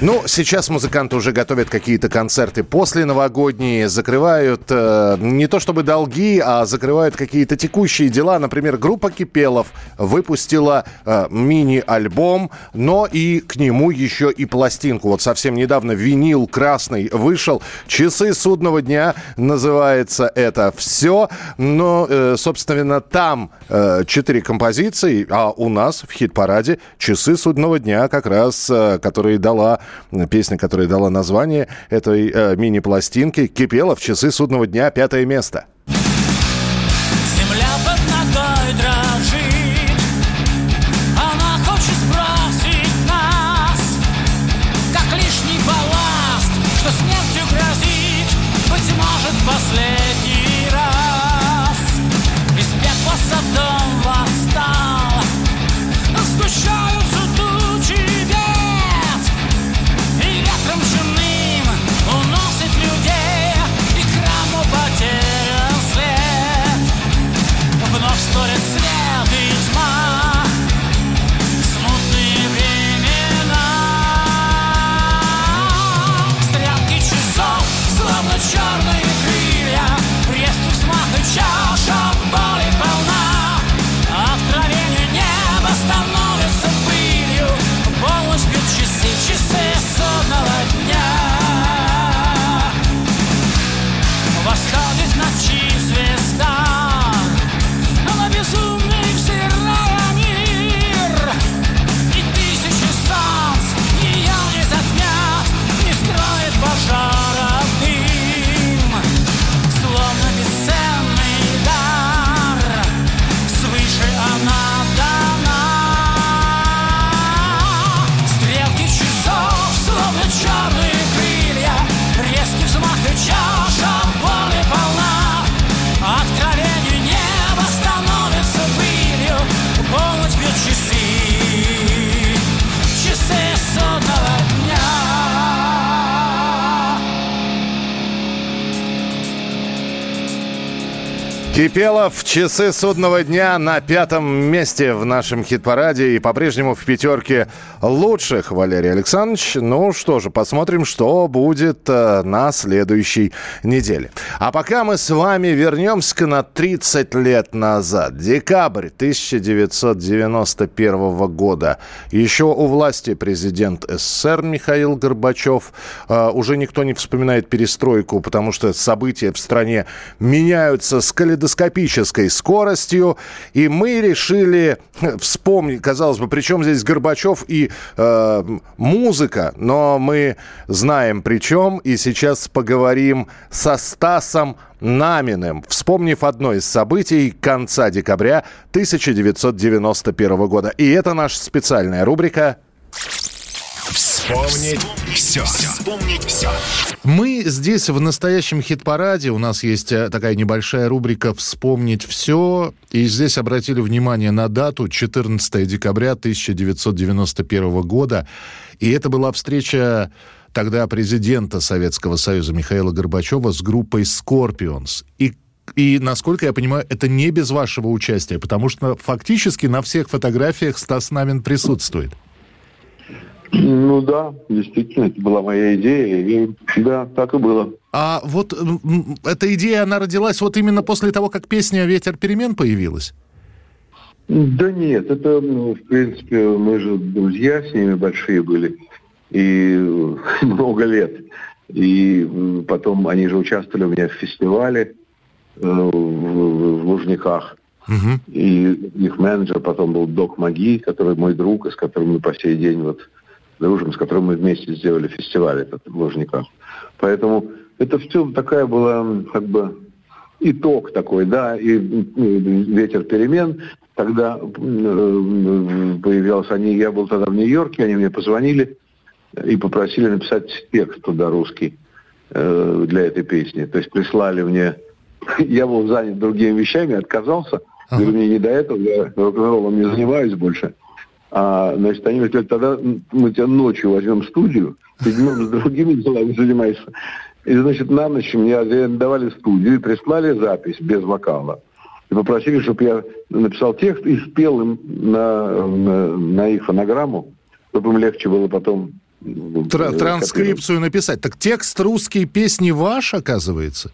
Ну, сейчас музыканты уже готовят какие-то концерты после новогодние, закрывают э, не то чтобы долги, а закрывают какие-то текущие дела. Например, группа Кипелов выпустила э, мини-альбом, но и к нему еще и пластинку. Вот совсем недавно винил красный вышел. «Часы судного дня» называется это все. Но, э, собственно, там э, четыре композиции, а у нас в хит-параде «Часы судного дня» как раз, э, которые дала, песня, которая дала название этой э, мини-пластинки «Кипелов. Часы судного дня. Пятое место». enough часы судного дня на пятом месте в нашем хит-параде и по-прежнему в пятерке лучших, Валерий Александрович. Ну что же, посмотрим, что будет э, на следующей неделе. А пока мы с вами вернемся на 30 лет назад. Декабрь 1991 года. Еще у власти президент СССР Михаил Горбачев. Э, уже никто не вспоминает перестройку, потому что события в стране меняются с калейдоскопом калейдоскопической скоростью. И мы решили вспомнить, казалось бы, причем здесь Горбачев и э, музыка, но мы знаем причем, и сейчас поговорим со Стасом Наминым, вспомнив одно из событий конца декабря 1991 года. И это наша специальная рубрика Вспомнить все. Вспомнить все. Мы здесь в настоящем хит-параде. У нас есть э, такая небольшая рубрика «Вспомнить все». И здесь обратили внимание на дату 14 декабря 1991 года. И это была встреча тогда президента Советского Союза Михаила Горбачева с группой «Скорпионс». И и, насколько я понимаю, это не без вашего участия, потому что фактически на всех фотографиях Стас Намин присутствует. Ну да, действительно, это была моя идея, и да, так и было. А вот эта идея, она родилась вот именно после того, как песня «Ветер перемен» появилась? Да нет, это, ну, в принципе, мы же друзья с ними большие были, и много лет. И потом они же участвовали у меня в фестивале э, в, в Лужниках. Угу. И их менеджер потом был Док Маги, который мой друг, и с которым мы по сей день вот дружим, с которым мы вместе сделали фестиваль этот в Лужниках. Поэтому это все такая была как бы итог такой, да, и, ветер перемен. Тогда э, появился они, я был тогда в Нью-Йорке, они мне позвонили и попросили написать текст туда русский э, для этой песни. То есть прислали мне, я был занят другими вещами, отказался, ага. мне не до этого, я рок-н-роллом не занимаюсь больше. А, значит, они говорят, тогда мы тебя ночью возьмем в студию, ты днем с другими делами занимаешься. И, значит, на ночь мне давали студию и прислали запись без вокала. И попросили, чтобы я написал текст и спел им на, на, на их фонограмму, чтобы им легче было потом... Тр транскрипцию написать. Так текст русской песни ваш, оказывается?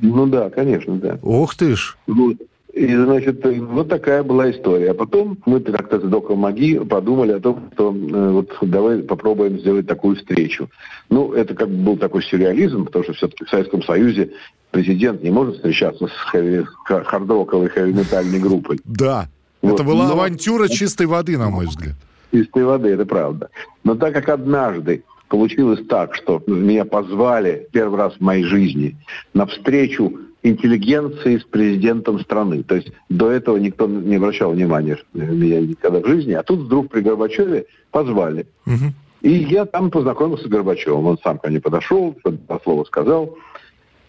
Ну да, конечно, да. Ух ты ж. Вот. И, значит, вот такая была история. А потом мы как-то с Доком Маги подумали о том, что э, вот давай попробуем сделать такую встречу. Ну, это как бы был такой сюрреализм, потому что все-таки в Советском Союзе президент не может встречаться с хэви, хардроковой хэви-метальной группой. Да, вот. это была Но... авантюра чистой воды, на мой взгляд. Чистой воды, это правда. Но так как однажды получилось так, что меня позвали первый раз в моей жизни на встречу интеллигенции с президентом страны. То есть до этого никто не обращал внимания меня никогда в жизни. А тут вдруг при Горбачеве позвали. Угу. И я там познакомился с Горбачевым. Он сам ко мне подошел, что-то слово сказал.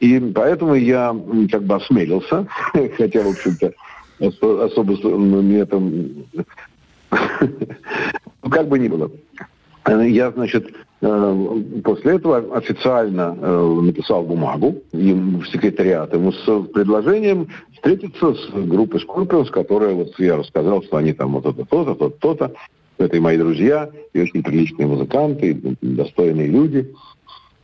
И поэтому я как бы осмелился, хотя, в общем-то, особо мне там... Ну, как бы ни было. Я, значит, Э, после этого официально э, написал бумагу им в секретариат ему с предложением встретиться с группой Скорпионс, которая, вот я рассказал, что они там вот это то-то, то-то, то-то. Это и мои друзья, и очень приличные музыканты, и достойные люди.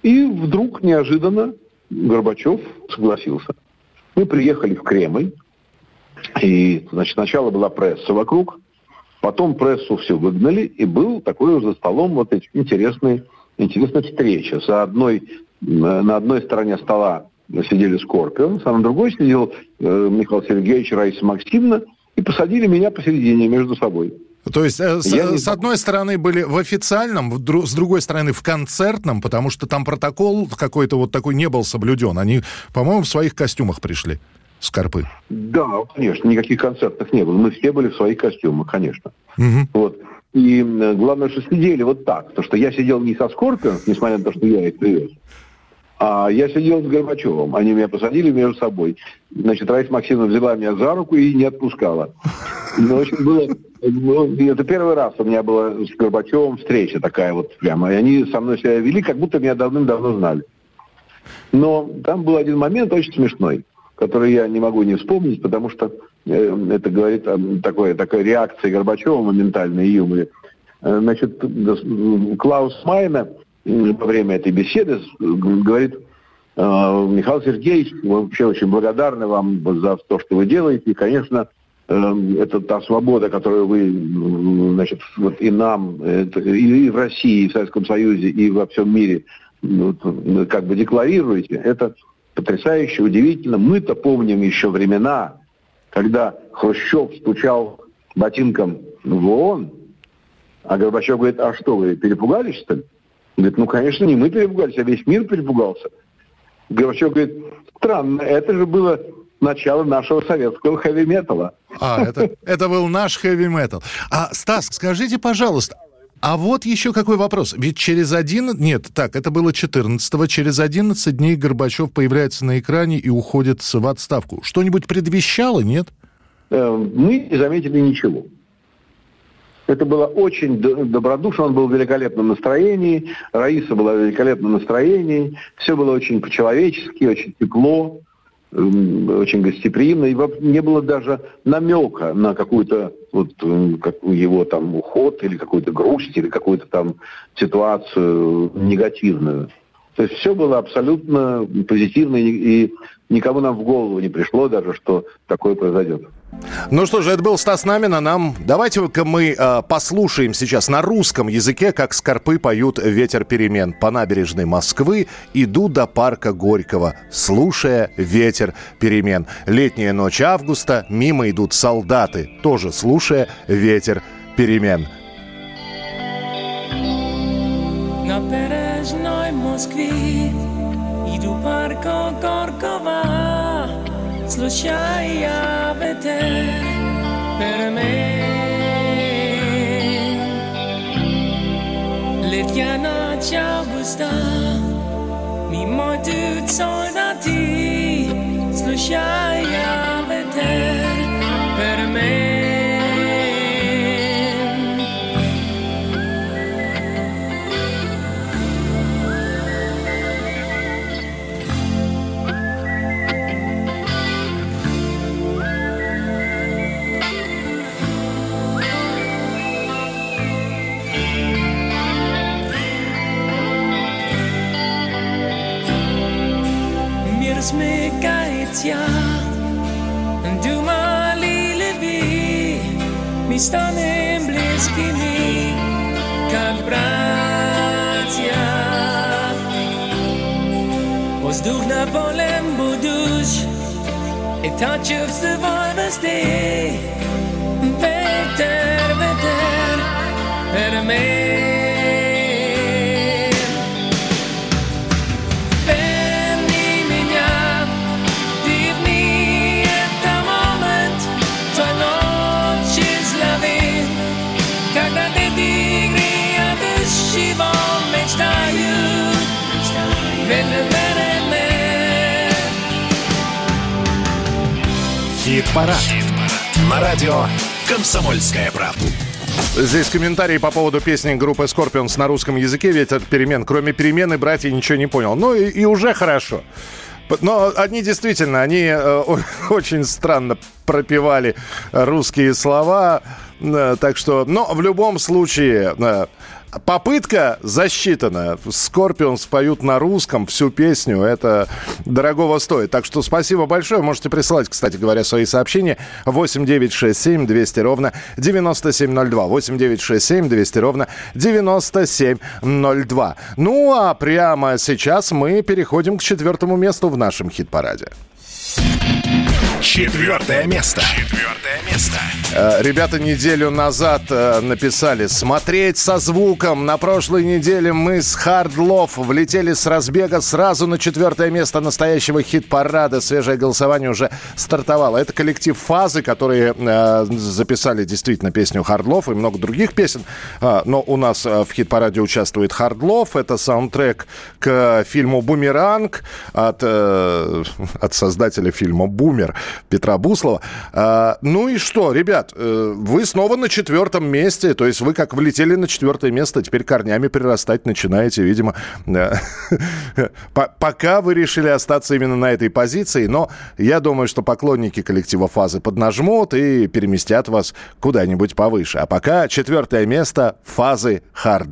И вдруг неожиданно Горбачев согласился. Мы приехали в Кремль, и, значит, сначала была пресса вокруг, Потом прессу все выгнали, и был такой уже за столом вот эти интересные, интересная встреча. За одной, на одной стороне стола сидели Скорпион, а на другой сидел э, Михаил Сергеевич, Раиса Максимовна, и посадили меня посередине между собой. То есть, э, с, Я с одной стороны были в официальном, с другой стороны в концертном, потому что там протокол какой-то вот такой не был соблюден. Они, по-моему, в своих костюмах пришли. Скорпы? Да, конечно, никаких концертов не было. Мы все были в своих костюмах, конечно. Угу. Вот. И главное, что сидели вот так. То, что я сидел не со Скорпион, несмотря на то, что я их привез, а я сидел с Горбачевым. Они меня посадили между собой. Значит, Раиса Максимовна взяла меня за руку и не отпускала. Ну, общем, было... Ну, это первый раз у меня была с Горбачевым встреча такая вот прямо. И они со мной себя вели, как будто меня давным-давно знали. Но там был один момент очень смешной который я не могу не вспомнить, потому что э, это говорит о такой, такой реакции Горбачева моментальной юморе. Э, значит, Клаус Майна во время этой беседы говорит, «Э, Михаил Сергеевич, вообще очень благодарны вам за то, что вы делаете. И, конечно, это та свобода, которую вы, значит, вот и нам, и в России, и в Советском Союзе, и во всем мире как бы декларируете, это потрясающе, удивительно. Мы-то помним еще времена, когда Хрущев стучал ботинком в ООН, а Горбачев говорит, а что вы, перепугались, что ли? Говорит, ну, конечно, не мы перепугались, а весь мир перепугался. Горбачев говорит, странно, это же было начало нашего советского хэви-металла. А, это, это был наш хэви-метал. А, Стас, скажите, пожалуйста, а вот еще какой вопрос. Ведь через один... Нет, так, это было 14-го. Через 11 дней Горбачев появляется на экране и уходит в отставку. Что-нибудь предвещало, нет? Э, мы не заметили ничего. Это было очень добродушно, он был в великолепном настроении, Раиса была в великолепном настроении, все было очень по-человечески, очень тепло очень гостеприимно, и не было даже намека на какую-то вот как его там уход или какую-то грусть или какую-то там ситуацию негативную. То есть все было абсолютно позитивно, и никому нам в голову не пришло даже, что такое произойдет. Ну что же, это был Стас Намин, а нам... Давайте-ка мы э, послушаем сейчас на русском языке, как скорпы поют «Ветер перемен». По набережной Москвы иду до парка Горького, слушая «Ветер перемен». Летняя ночь августа, мимо идут солдаты, тоже слушая «Ветер перемен». На бережной Москве иду парка Горького случая ветер перемен. Летня ночь августа, мимо smycka ett hjärta Du må lille vi Mistan en blisk i mig Kan bratia Воздух на полем будущ И тачев се възвести Ветер, ветер, ермей Хит-парад. Хит На радио «Комсомольская правда». Здесь комментарии по поводу песни группы Scorpions на русском языке. Ветер перемен. Кроме перемены, братья ничего не понял. Ну и, и уже хорошо. Но они действительно, они э, очень странно пропевали русские слова. Э, так что, но в любом случае, э, Попытка засчитана. Скорпионс поют на русском всю песню. Это дорогого стоит. Так что спасибо большое. Можете присылать, кстати говоря, свои сообщения. 8 9 6 7 200 ровно 9702. 8 9 6 7 200 ровно 9702. Ну а прямо сейчас мы переходим к четвертому месту в нашем хит-параде. Четвертое место. Четвертое место. Э, ребята неделю назад э, написали «Смотреть со звуком». На прошлой неделе мы с Хардлов влетели с разбега сразу на четвертое место настоящего хит-парада. Свежее голосование уже стартовало. Это коллектив «Фазы», которые э, записали действительно песню «Хардлов» и много других песен. Но у нас в хит-параде участвует «Хардлов». Это саундтрек к фильму «Бумеранг» от, от создателя фильма «Бумер». Петра Буслова. А, ну и что, ребят, э, вы снова на четвертом месте, то есть вы как влетели на четвертое место, теперь корнями прирастать начинаете, видимо. Пока вы решили остаться именно на этой позиции, но я думаю, что поклонники коллектива «Фазы» поднажмут и переместят вас куда-нибудь повыше. А пока четвертое место «Фазы Hard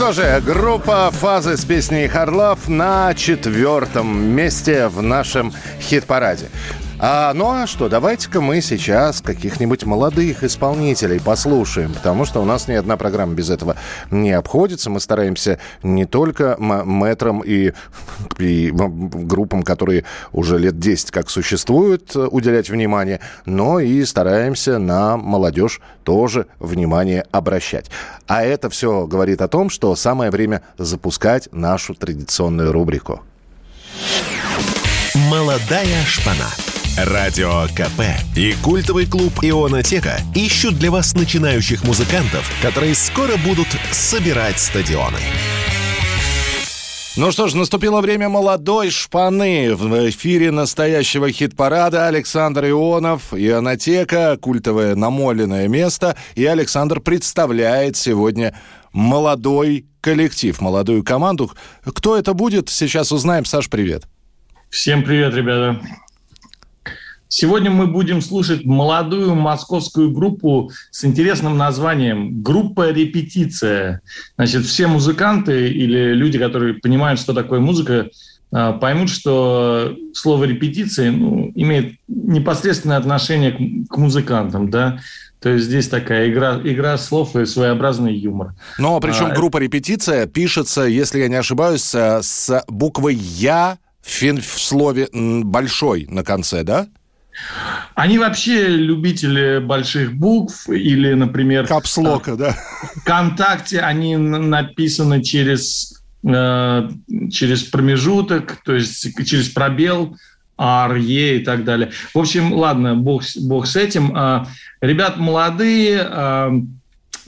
что же, группа «Фазы» с песней «Харлав» на четвертом месте в нашем хит-параде. А, ну а что, давайте-ка мы сейчас каких-нибудь молодых исполнителей послушаем, потому что у нас ни одна программа без этого не обходится. Мы стараемся не только метрам и, и группам, которые уже лет 10 как существуют, уделять внимание, но и стараемся на молодежь тоже внимание обращать. А это все говорит о том, что самое время запускать нашу традиционную рубрику. «Молодая шпана». Радио КП и культовый клуб «Ионотека» ищут для вас начинающих музыкантов, которые скоро будут собирать стадионы. Ну что ж, наступило время молодой шпаны. В эфире настоящего хит-парада Александр Ионов, Ионотека, культовое намоленное место. И Александр представляет сегодня молодой коллектив, молодую команду. Кто это будет, сейчас узнаем. Саш, привет. Всем привет, ребята. Сегодня мы будем слушать молодую московскую группу с интересным названием «Группа репетиция». Значит, все музыканты или люди, которые понимают, что такое музыка, а, поймут, что слово «репетиция» ну, имеет непосредственное отношение к, к музыкантам, да, то есть здесь такая игра, игра слов и своеобразный юмор. Но причем а, группа «репетиция» пишется, если я не ошибаюсь, с буквой «я» в слове «большой» на конце, да? Они вообще любители больших букв или, например... Капслока, да. ВКонтакте они написаны через, э, через промежуток, то есть через пробел, АРЕ и так далее. В общем, ладно, бог, бог с этим. Э, ребят молодые, э,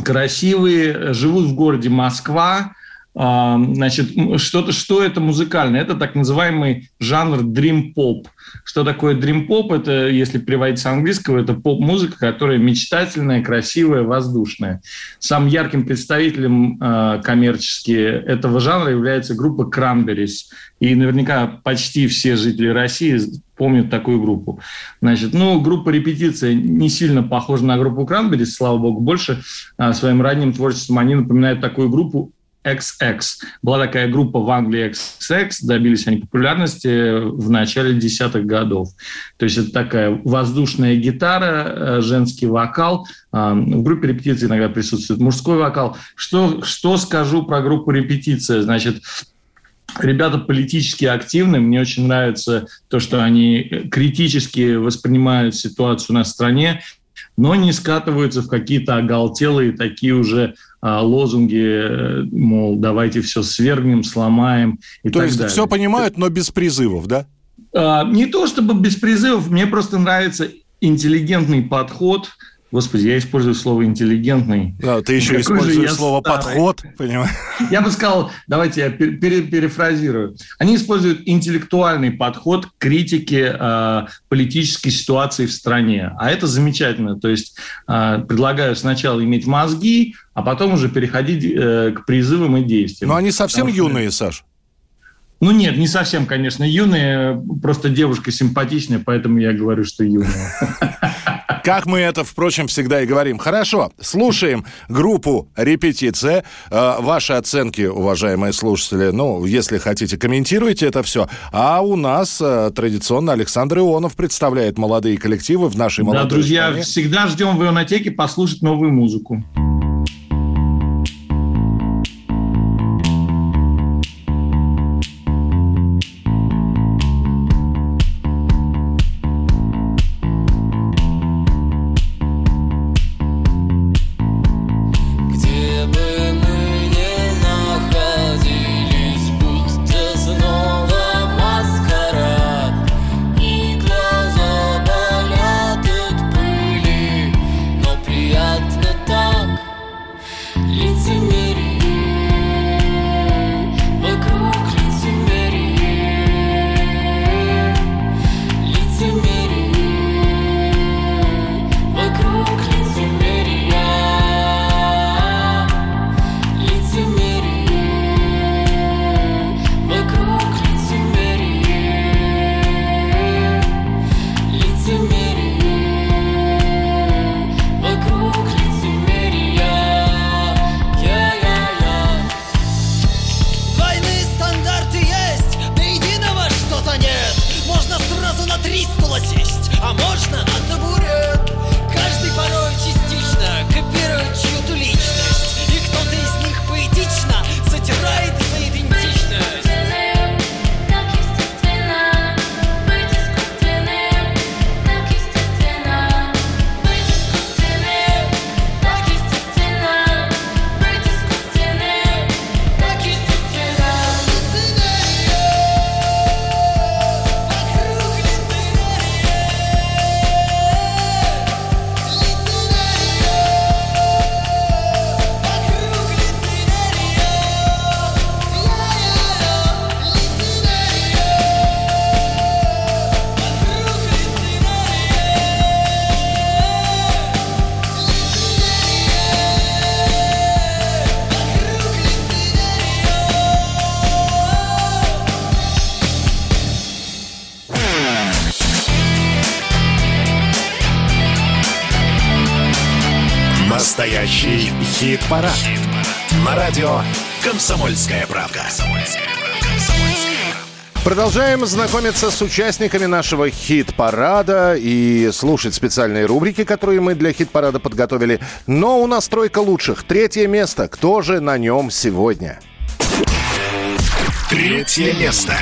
красивые, живут в городе Москва. А, значит, что-то, что это музыкально? Это так называемый жанр Dream Pop. Что такое Dream Pop? Это, если переводить с английского, это поп-музыка, которая мечтательная, красивая, воздушная. Самым ярким представителем э, коммерчески этого жанра является группа Cranberries. И наверняка почти все жители России помнят такую группу. Значит, ну, группа «Репетиция» не сильно похожа на группу Cranberries, слава богу, больше а, своим ранним творчеством они напоминают такую группу XX. Была такая группа в Англии XX, добились они популярности в начале десятых годов. То есть это такая воздушная гитара, э, женский вокал. А, в группе репетиции иногда присутствует мужской вокал. Что, что скажу про группу репетиция? Значит, Ребята политически активны. Мне очень нравится то, что они критически воспринимают ситуацию на стране, но не скатываются в какие-то оголтелые такие уже лозунги, э, мол, давайте все свергнем, сломаем и То так есть далее. все понимают, но без призывов, да? А, не то чтобы без призывов, мне просто нравится интеллигентный подход – Господи, я использую слово интеллигентный. Да, ты еще Какой используешь слово старый. подход, понимаешь? Я бы сказал, давайте я пер- пере- перефразирую. Они используют интеллектуальный подход к критике э, политической ситуации в стране. А это замечательно. То есть э, предлагаю сначала иметь мозги, а потом уже переходить э, к призывам и действиям. Но они совсем Потому что- юные, Саш. Ну нет, не совсем, конечно, юные. Просто девушка симпатичная, поэтому я говорю, что юная. Как мы это, впрочем, всегда и говорим. Хорошо, слушаем группу «Репетиция». Э, Ваши оценки, уважаемые слушатели, ну, если хотите, комментируйте это все. А у нас э, традиционно Александр Ионов представляет молодые коллективы в нашей Да, молодой друзья, стране. всегда ждем в ионотеке послушать новую музыку. Где Продолжаем знакомиться с участниками нашего хит-парада и слушать специальные рубрики, которые мы для хит-парада подготовили. Но у нас тройка лучших. Третье место. Кто же на нем сегодня? Третье место.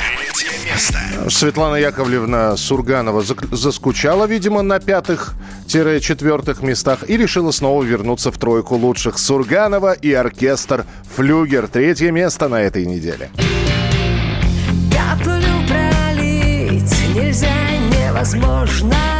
Светлана Яковлевна Сурганова заскучала, видимо, на пятых-четвертых местах и решила снова вернуться в тройку лучших. Сурганова и оркестр «Флюгер». Третье место на этой неделе. Каплю невозможно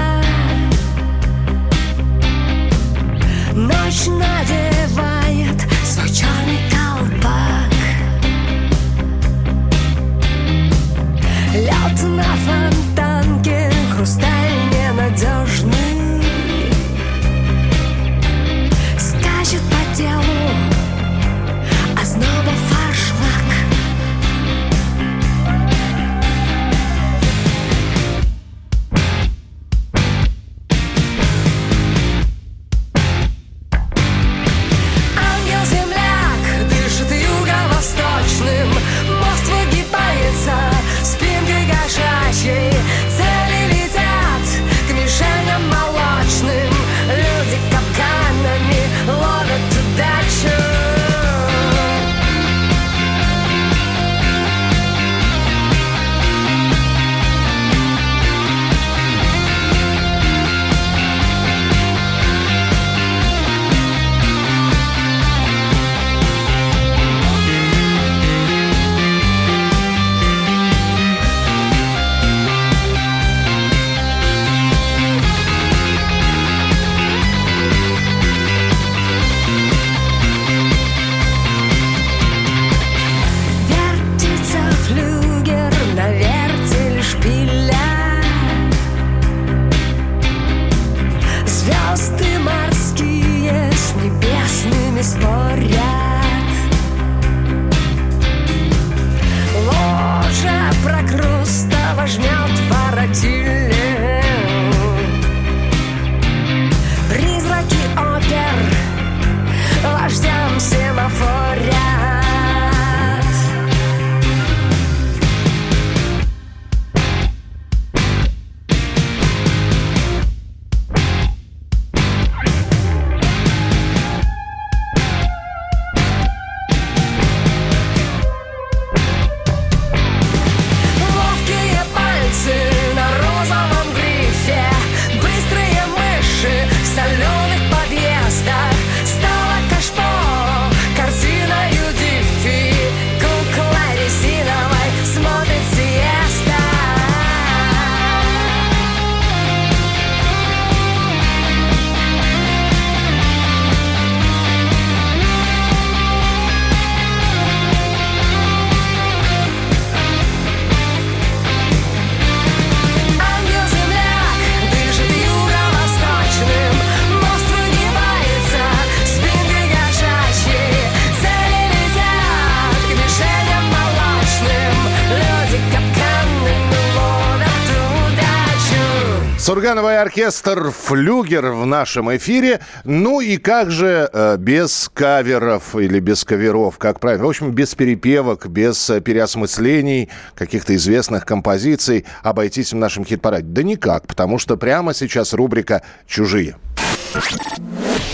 Сургановый оркестр «Флюгер» в нашем эфире. Ну и как же э, без каверов или без каверов, как правильно? В общем, без перепевок, без э, переосмыслений каких-то известных композиций обойтись в нашем хит-параде? Да никак, потому что прямо сейчас рубрика «Чужие».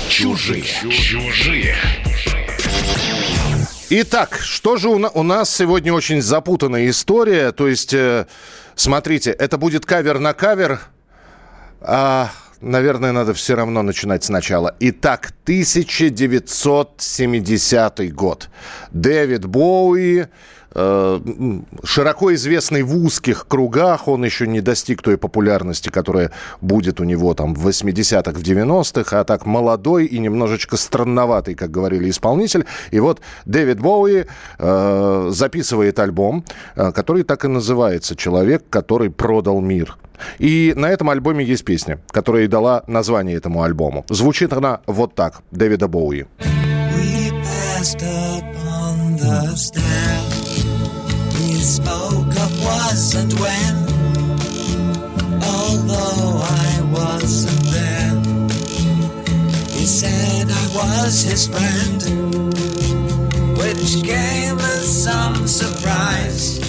Чужие. Чужие. Итак, что же у, на- у нас сегодня очень запутанная история. То есть, э, смотрите, это будет кавер на кавер. А, наверное, надо все равно начинать сначала. Итак, 1970 год. Дэвид Боуи, широко известный в узких кругах, он еще не достиг той популярности, которая будет у него там в 80-х, в 90-х, а так молодой и немножечко странноватый, как говорили исполнитель. И вот Дэвид Боуи э, записывает альбом, э, который так и называется «Человек, который продал мир». И на этом альбоме есть песня, которая и дала название этому альбому. Звучит она вот так, Дэвида Боуи. We. Spoke of was and when. Although I wasn't there, he said I was his friend, which came as some surprise.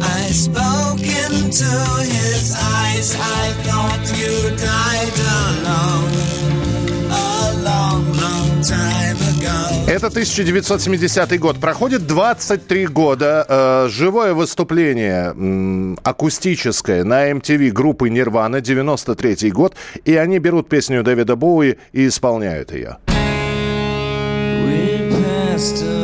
I spoke into his eyes. I thought you died alone Это 1970 год. Проходит 23 года. Э, живое выступление акустическое на MTV группы Нирвана, 93 год. И они берут песню Дэвида Боуи и исполняют ее. We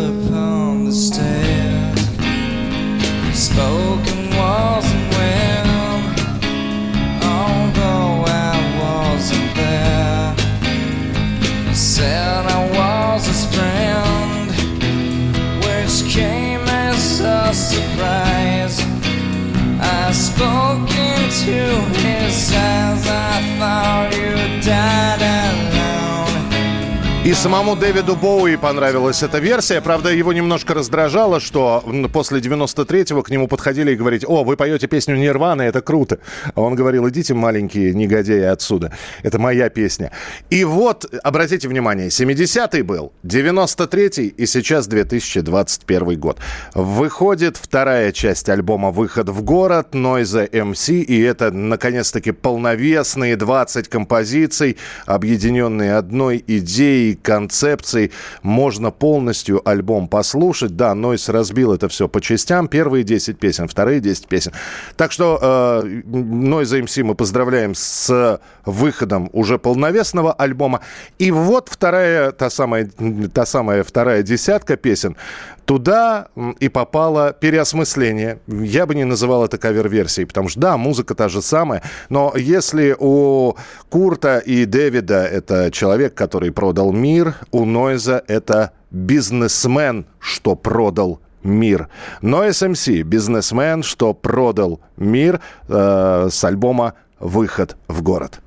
И самому Дэвиду Боуи понравилась эта версия. Правда, его немножко раздражало, что после 93-го к нему подходили и говорили, о, вы поете песню Нирваны, это круто. А он говорил, идите, маленькие негодяи, отсюда. Это моя песня. И вот, обратите внимание, 70-й был, 93-й и сейчас 2021 год. Выходит вторая часть альбома «Выход в город» Noise MC, и это, наконец-таки, полновесные 20 композиций, объединенные одной идеей, концепцией. Можно полностью альбом послушать. Да, Нойс разбил это все по частям. Первые 10 песен, вторые 10 песен. Так что э, Noise MC мы поздравляем с выходом уже полновесного альбома. И вот вторая, та самая, та самая вторая десятка песен. Туда и попало переосмысление. Я бы не называл это кавер-версией, потому что, да, музыка та же самая, но если у Курта и Дэвида это человек, который продал мир, у Нойза это бизнесмен, что продал мир. Но SMC, бизнесмен, что продал мир э, с альбома «Выход в город».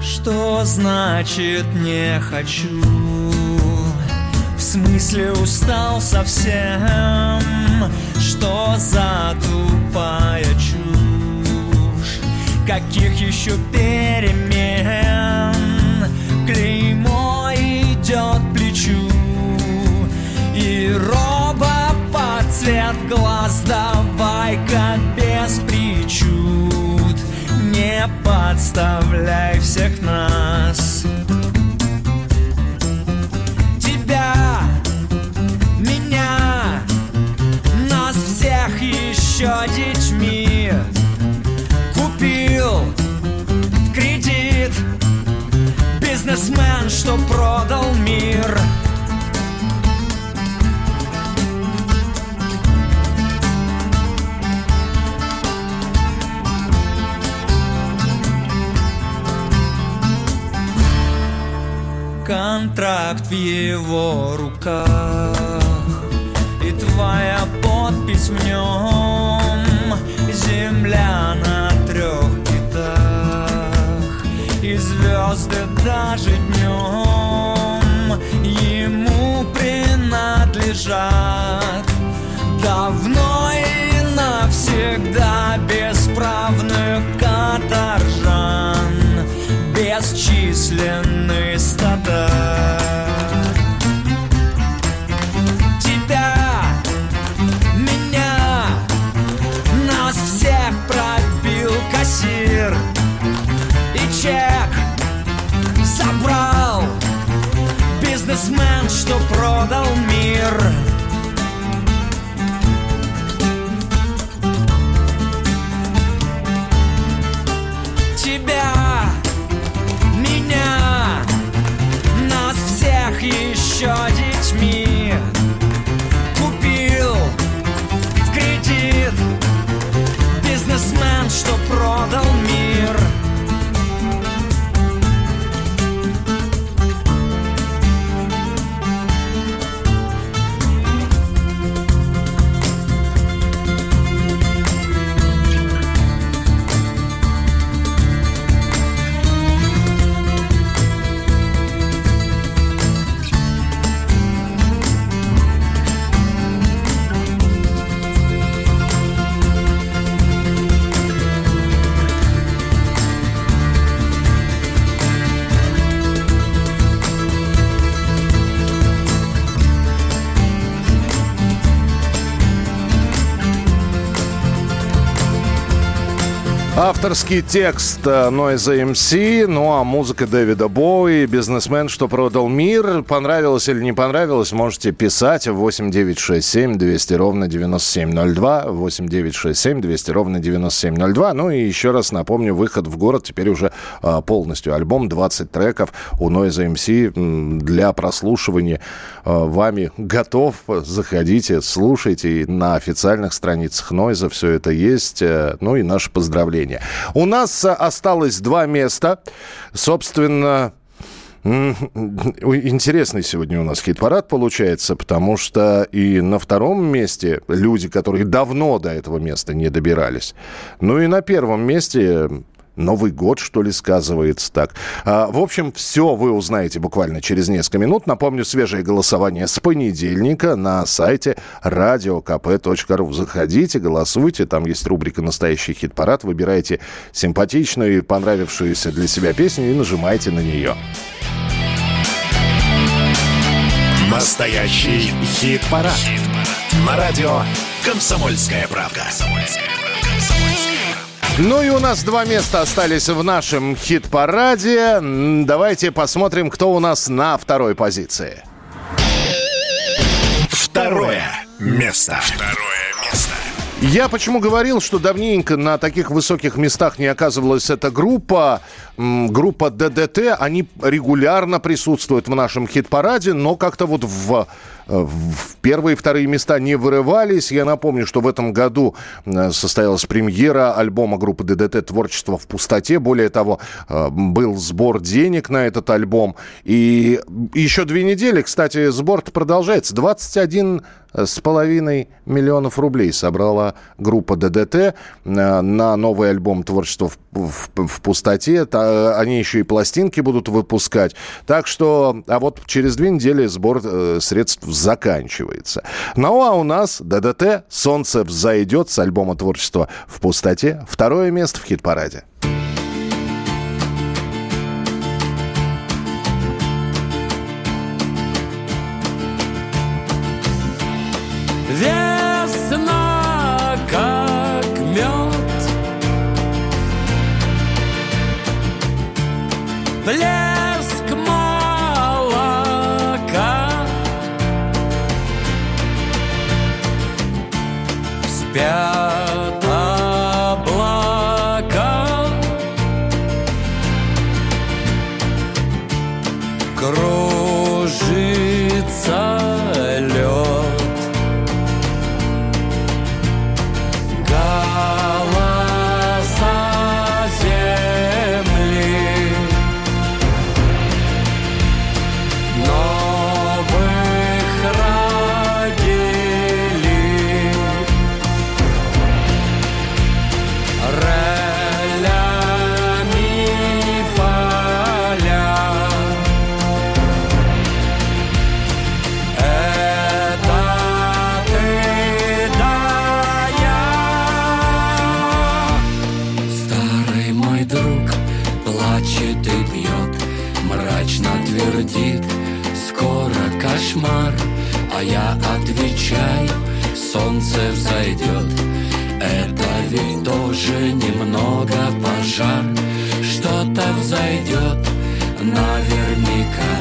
Что значит не хочу? Смысле устал совсем? Что за тупая чушь? Каких еще перемен? Клеймо идет плечу И роба под цвет глаз Давай-ка без причуд Не подставляй всех нас Тебя, меня, нас всех еще детьми. Купил кредит Бизнесмен, что продал мир Контракт в его руках. И твоя подпись в нем Земля на трех китах. И звезды даже днем Ему принадлежат. Давно и навсегда Бесправных каторжан Бесчисленные Авторский текст э, Noise MC, ну а музыка Дэвида Боуи, бизнесмен, что продал мир. Понравилось или не понравилось, можете писать 8967 200 ровно 9702, 8967 200 ровно 9702. Ну и еще раз напомню, выход в город теперь уже а, полностью. Альбом 20 треков у Noise MC для прослушивания а, вами готов. Заходите, слушайте. На официальных страницах Noise все это есть. Э, Ну и наше поздравление. У нас э, осталось два места. Собственно, Интересный сегодня у нас хит-парад получается, потому что и на втором месте люди, которые давно до этого места не добирались. Ну и на первом месте Новый год, что ли, сказывается так. А, в общем, все вы узнаете буквально через несколько минут. Напомню, свежее голосование с понедельника на сайте radiokp.ru. Заходите, голосуйте. Там есть рубрика «Настоящий хит-парад». Выбирайте симпатичную и понравившуюся для себя песню и нажимайте на нее. Настоящий хит-парад. На радио «Комсомольская правда». Ну и у нас два места остались в нашем хит-параде. Давайте посмотрим, кто у нас на второй позиции. Второе место. Второе место. Я почему говорил, что давненько на таких высоких местах не оказывалась эта группа, группа ДДТ, они регулярно присутствуют в нашем хит-параде, но как-то вот в, в первые и вторые места не вырывались. Я напомню, что в этом году э, состоялась премьера альбома группы ДДТ «Творчество в пустоте». Более того, э, был сбор денег на этот альбом. И еще две недели, кстати, сбор продолжается. 21 с половиной миллионов рублей собрала группа ДДТ э, на новый альбом «Творчество в, в- в пустоте». Та- Они еще и пластинки будут выпускать. Так что, а вот через две недели сбор э, средств заканчивается. Ну а у нас ДДТ «Солнце взойдет» с альбома «Творчество в пустоте». Второе место в хит-параде. Тоже немного пожар. Что-то взойдет Наверняка.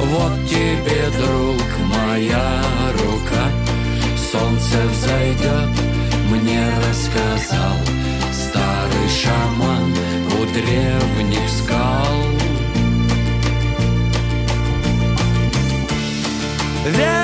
Вот тебе, друг, моя рука. Солнце взойдет Мне рассказал Старый шаман у древних скал. Весна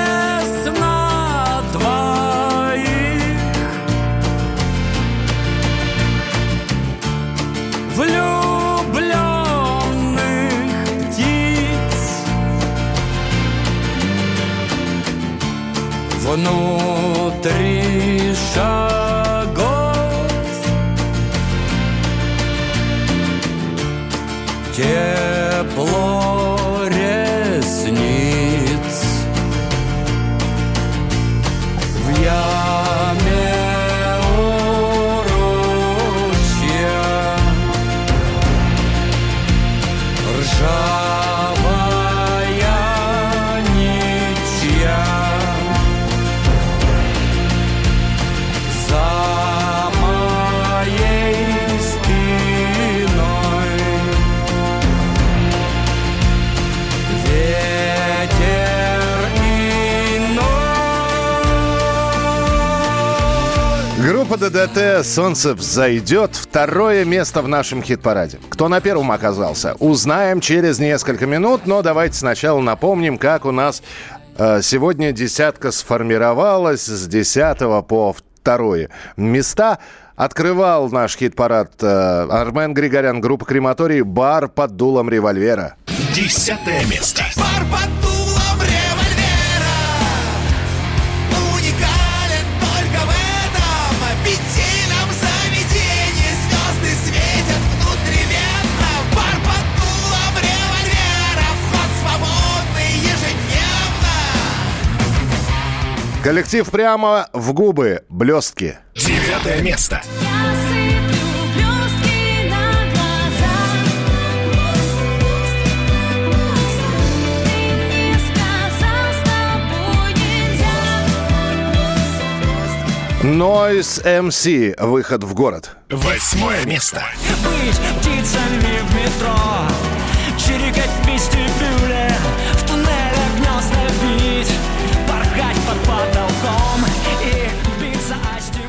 ДДТ «Солнце взойдет». Второе место в нашем хит-параде. Кто на первом оказался, узнаем через несколько минут. Но давайте сначала напомним, как у нас э, сегодня десятка сформировалась с 10 по второе места. Открывал наш хит-парад э, Армен Григорян, группа «Крематорий», «Бар под дулом револьвера». Десятое место. Уникален Коллектив прямо в губы. Блестки. Девятое место. Noise MC. Выход в город. Восьмое место. Быть птицами в метро Чирикать в вестибюле В туннелях гнезда бить Порхать под потолком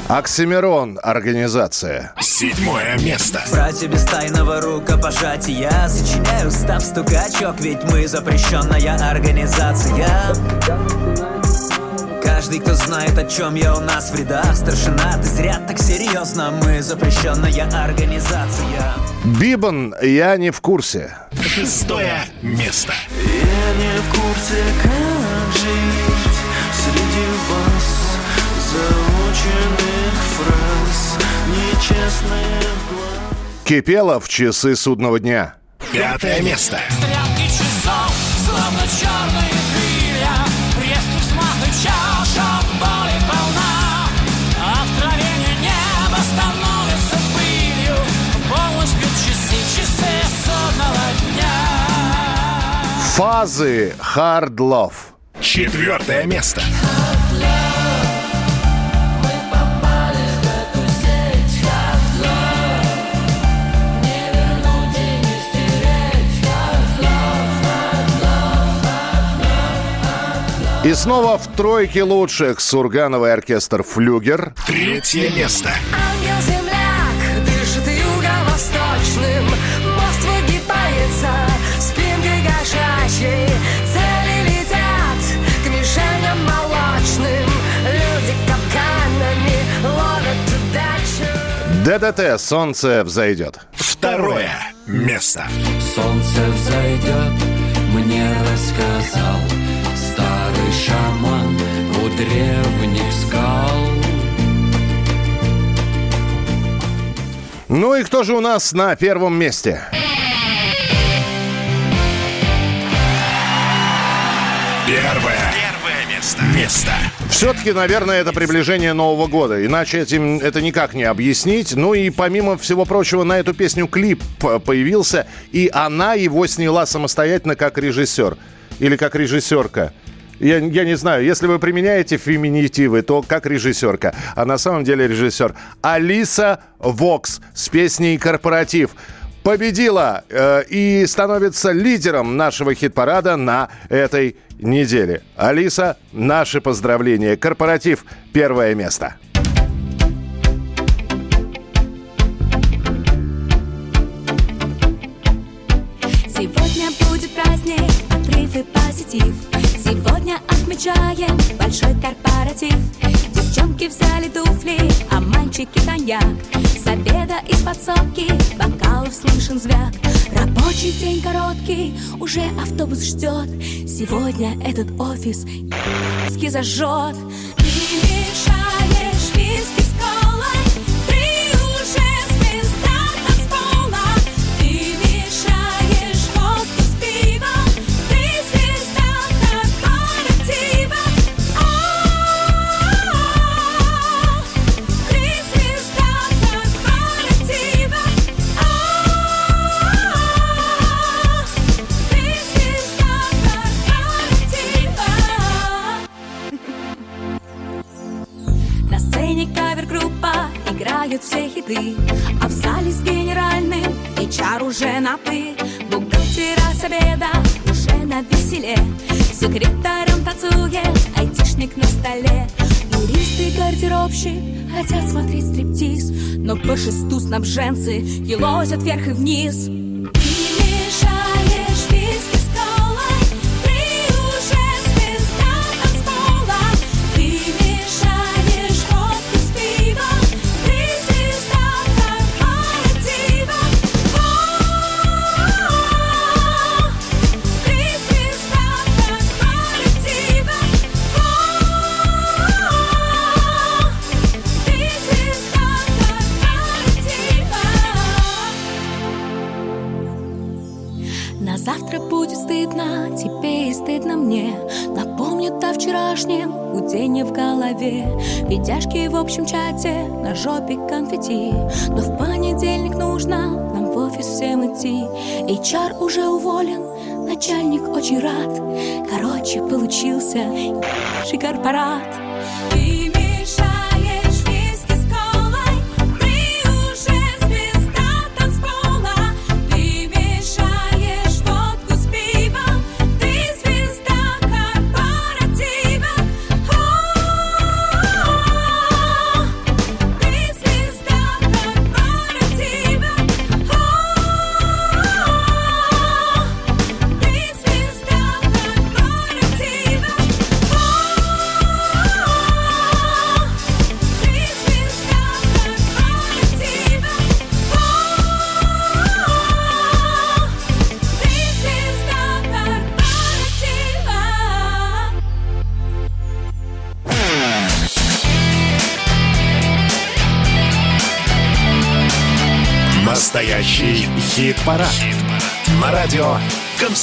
Оксимирон. Организация. Седьмое место. Братья без тайного рукопожатия Сочиняю став стукачок Ведь мы запрещенная организация Каждый, кто знает, о чем я у нас в рядах Старшина, ты зря так серьезно Мы запрещенная организация Бибан. Я не в курсе. Шестое место. Я не в курсе, как жить Среди вас заученных фраз Нечестных глаз Кипелов. Часы судного дня. Пятое место. Стрелки часов, словно черные крылья Резкий взмах и чаша боли полна Откровение неба становится пылью Полностью часы, часы судного дня Фазы. Hard Love. Четвертое место. И снова в тройке лучших Сургановый оркестр «Флюгер». Третье место. Ангел-земляк дышит юго-восточным Мост выгибается спинкой кошачьей Цели летят к мишеням молочным Люди капканами ловят удачу ДДТ «Солнце взойдет». Второе место. Солнце взойдет, мне рассказал шаман у древних скал Ну и кто же у нас на первом месте? Первое. Первое место. Место. Все-таки, наверное, это приближение Нового года. Иначе этим это никак не объяснить. Ну и помимо всего прочего, на эту песню клип появился, и она его сняла самостоятельно как режиссер. Или как режиссерка. Я, я не знаю, если вы применяете феминитивы, то как режиссерка. А на самом деле режиссер. Алиса Вокс с песней «Корпоратив» победила э, и становится лидером нашего хит-парада на этой неделе. Алиса, наши поздравления. Корпоратив – первое место. Отмечаем большой корпоратив. Девчонки взяли туфли, а мальчики коньяк. С обеда из подсобки бокалов слышен звяк. Рабочий день короткий, уже автобус ждет. Сегодня этот офис зажжет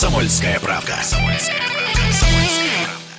«Комсомольская правка».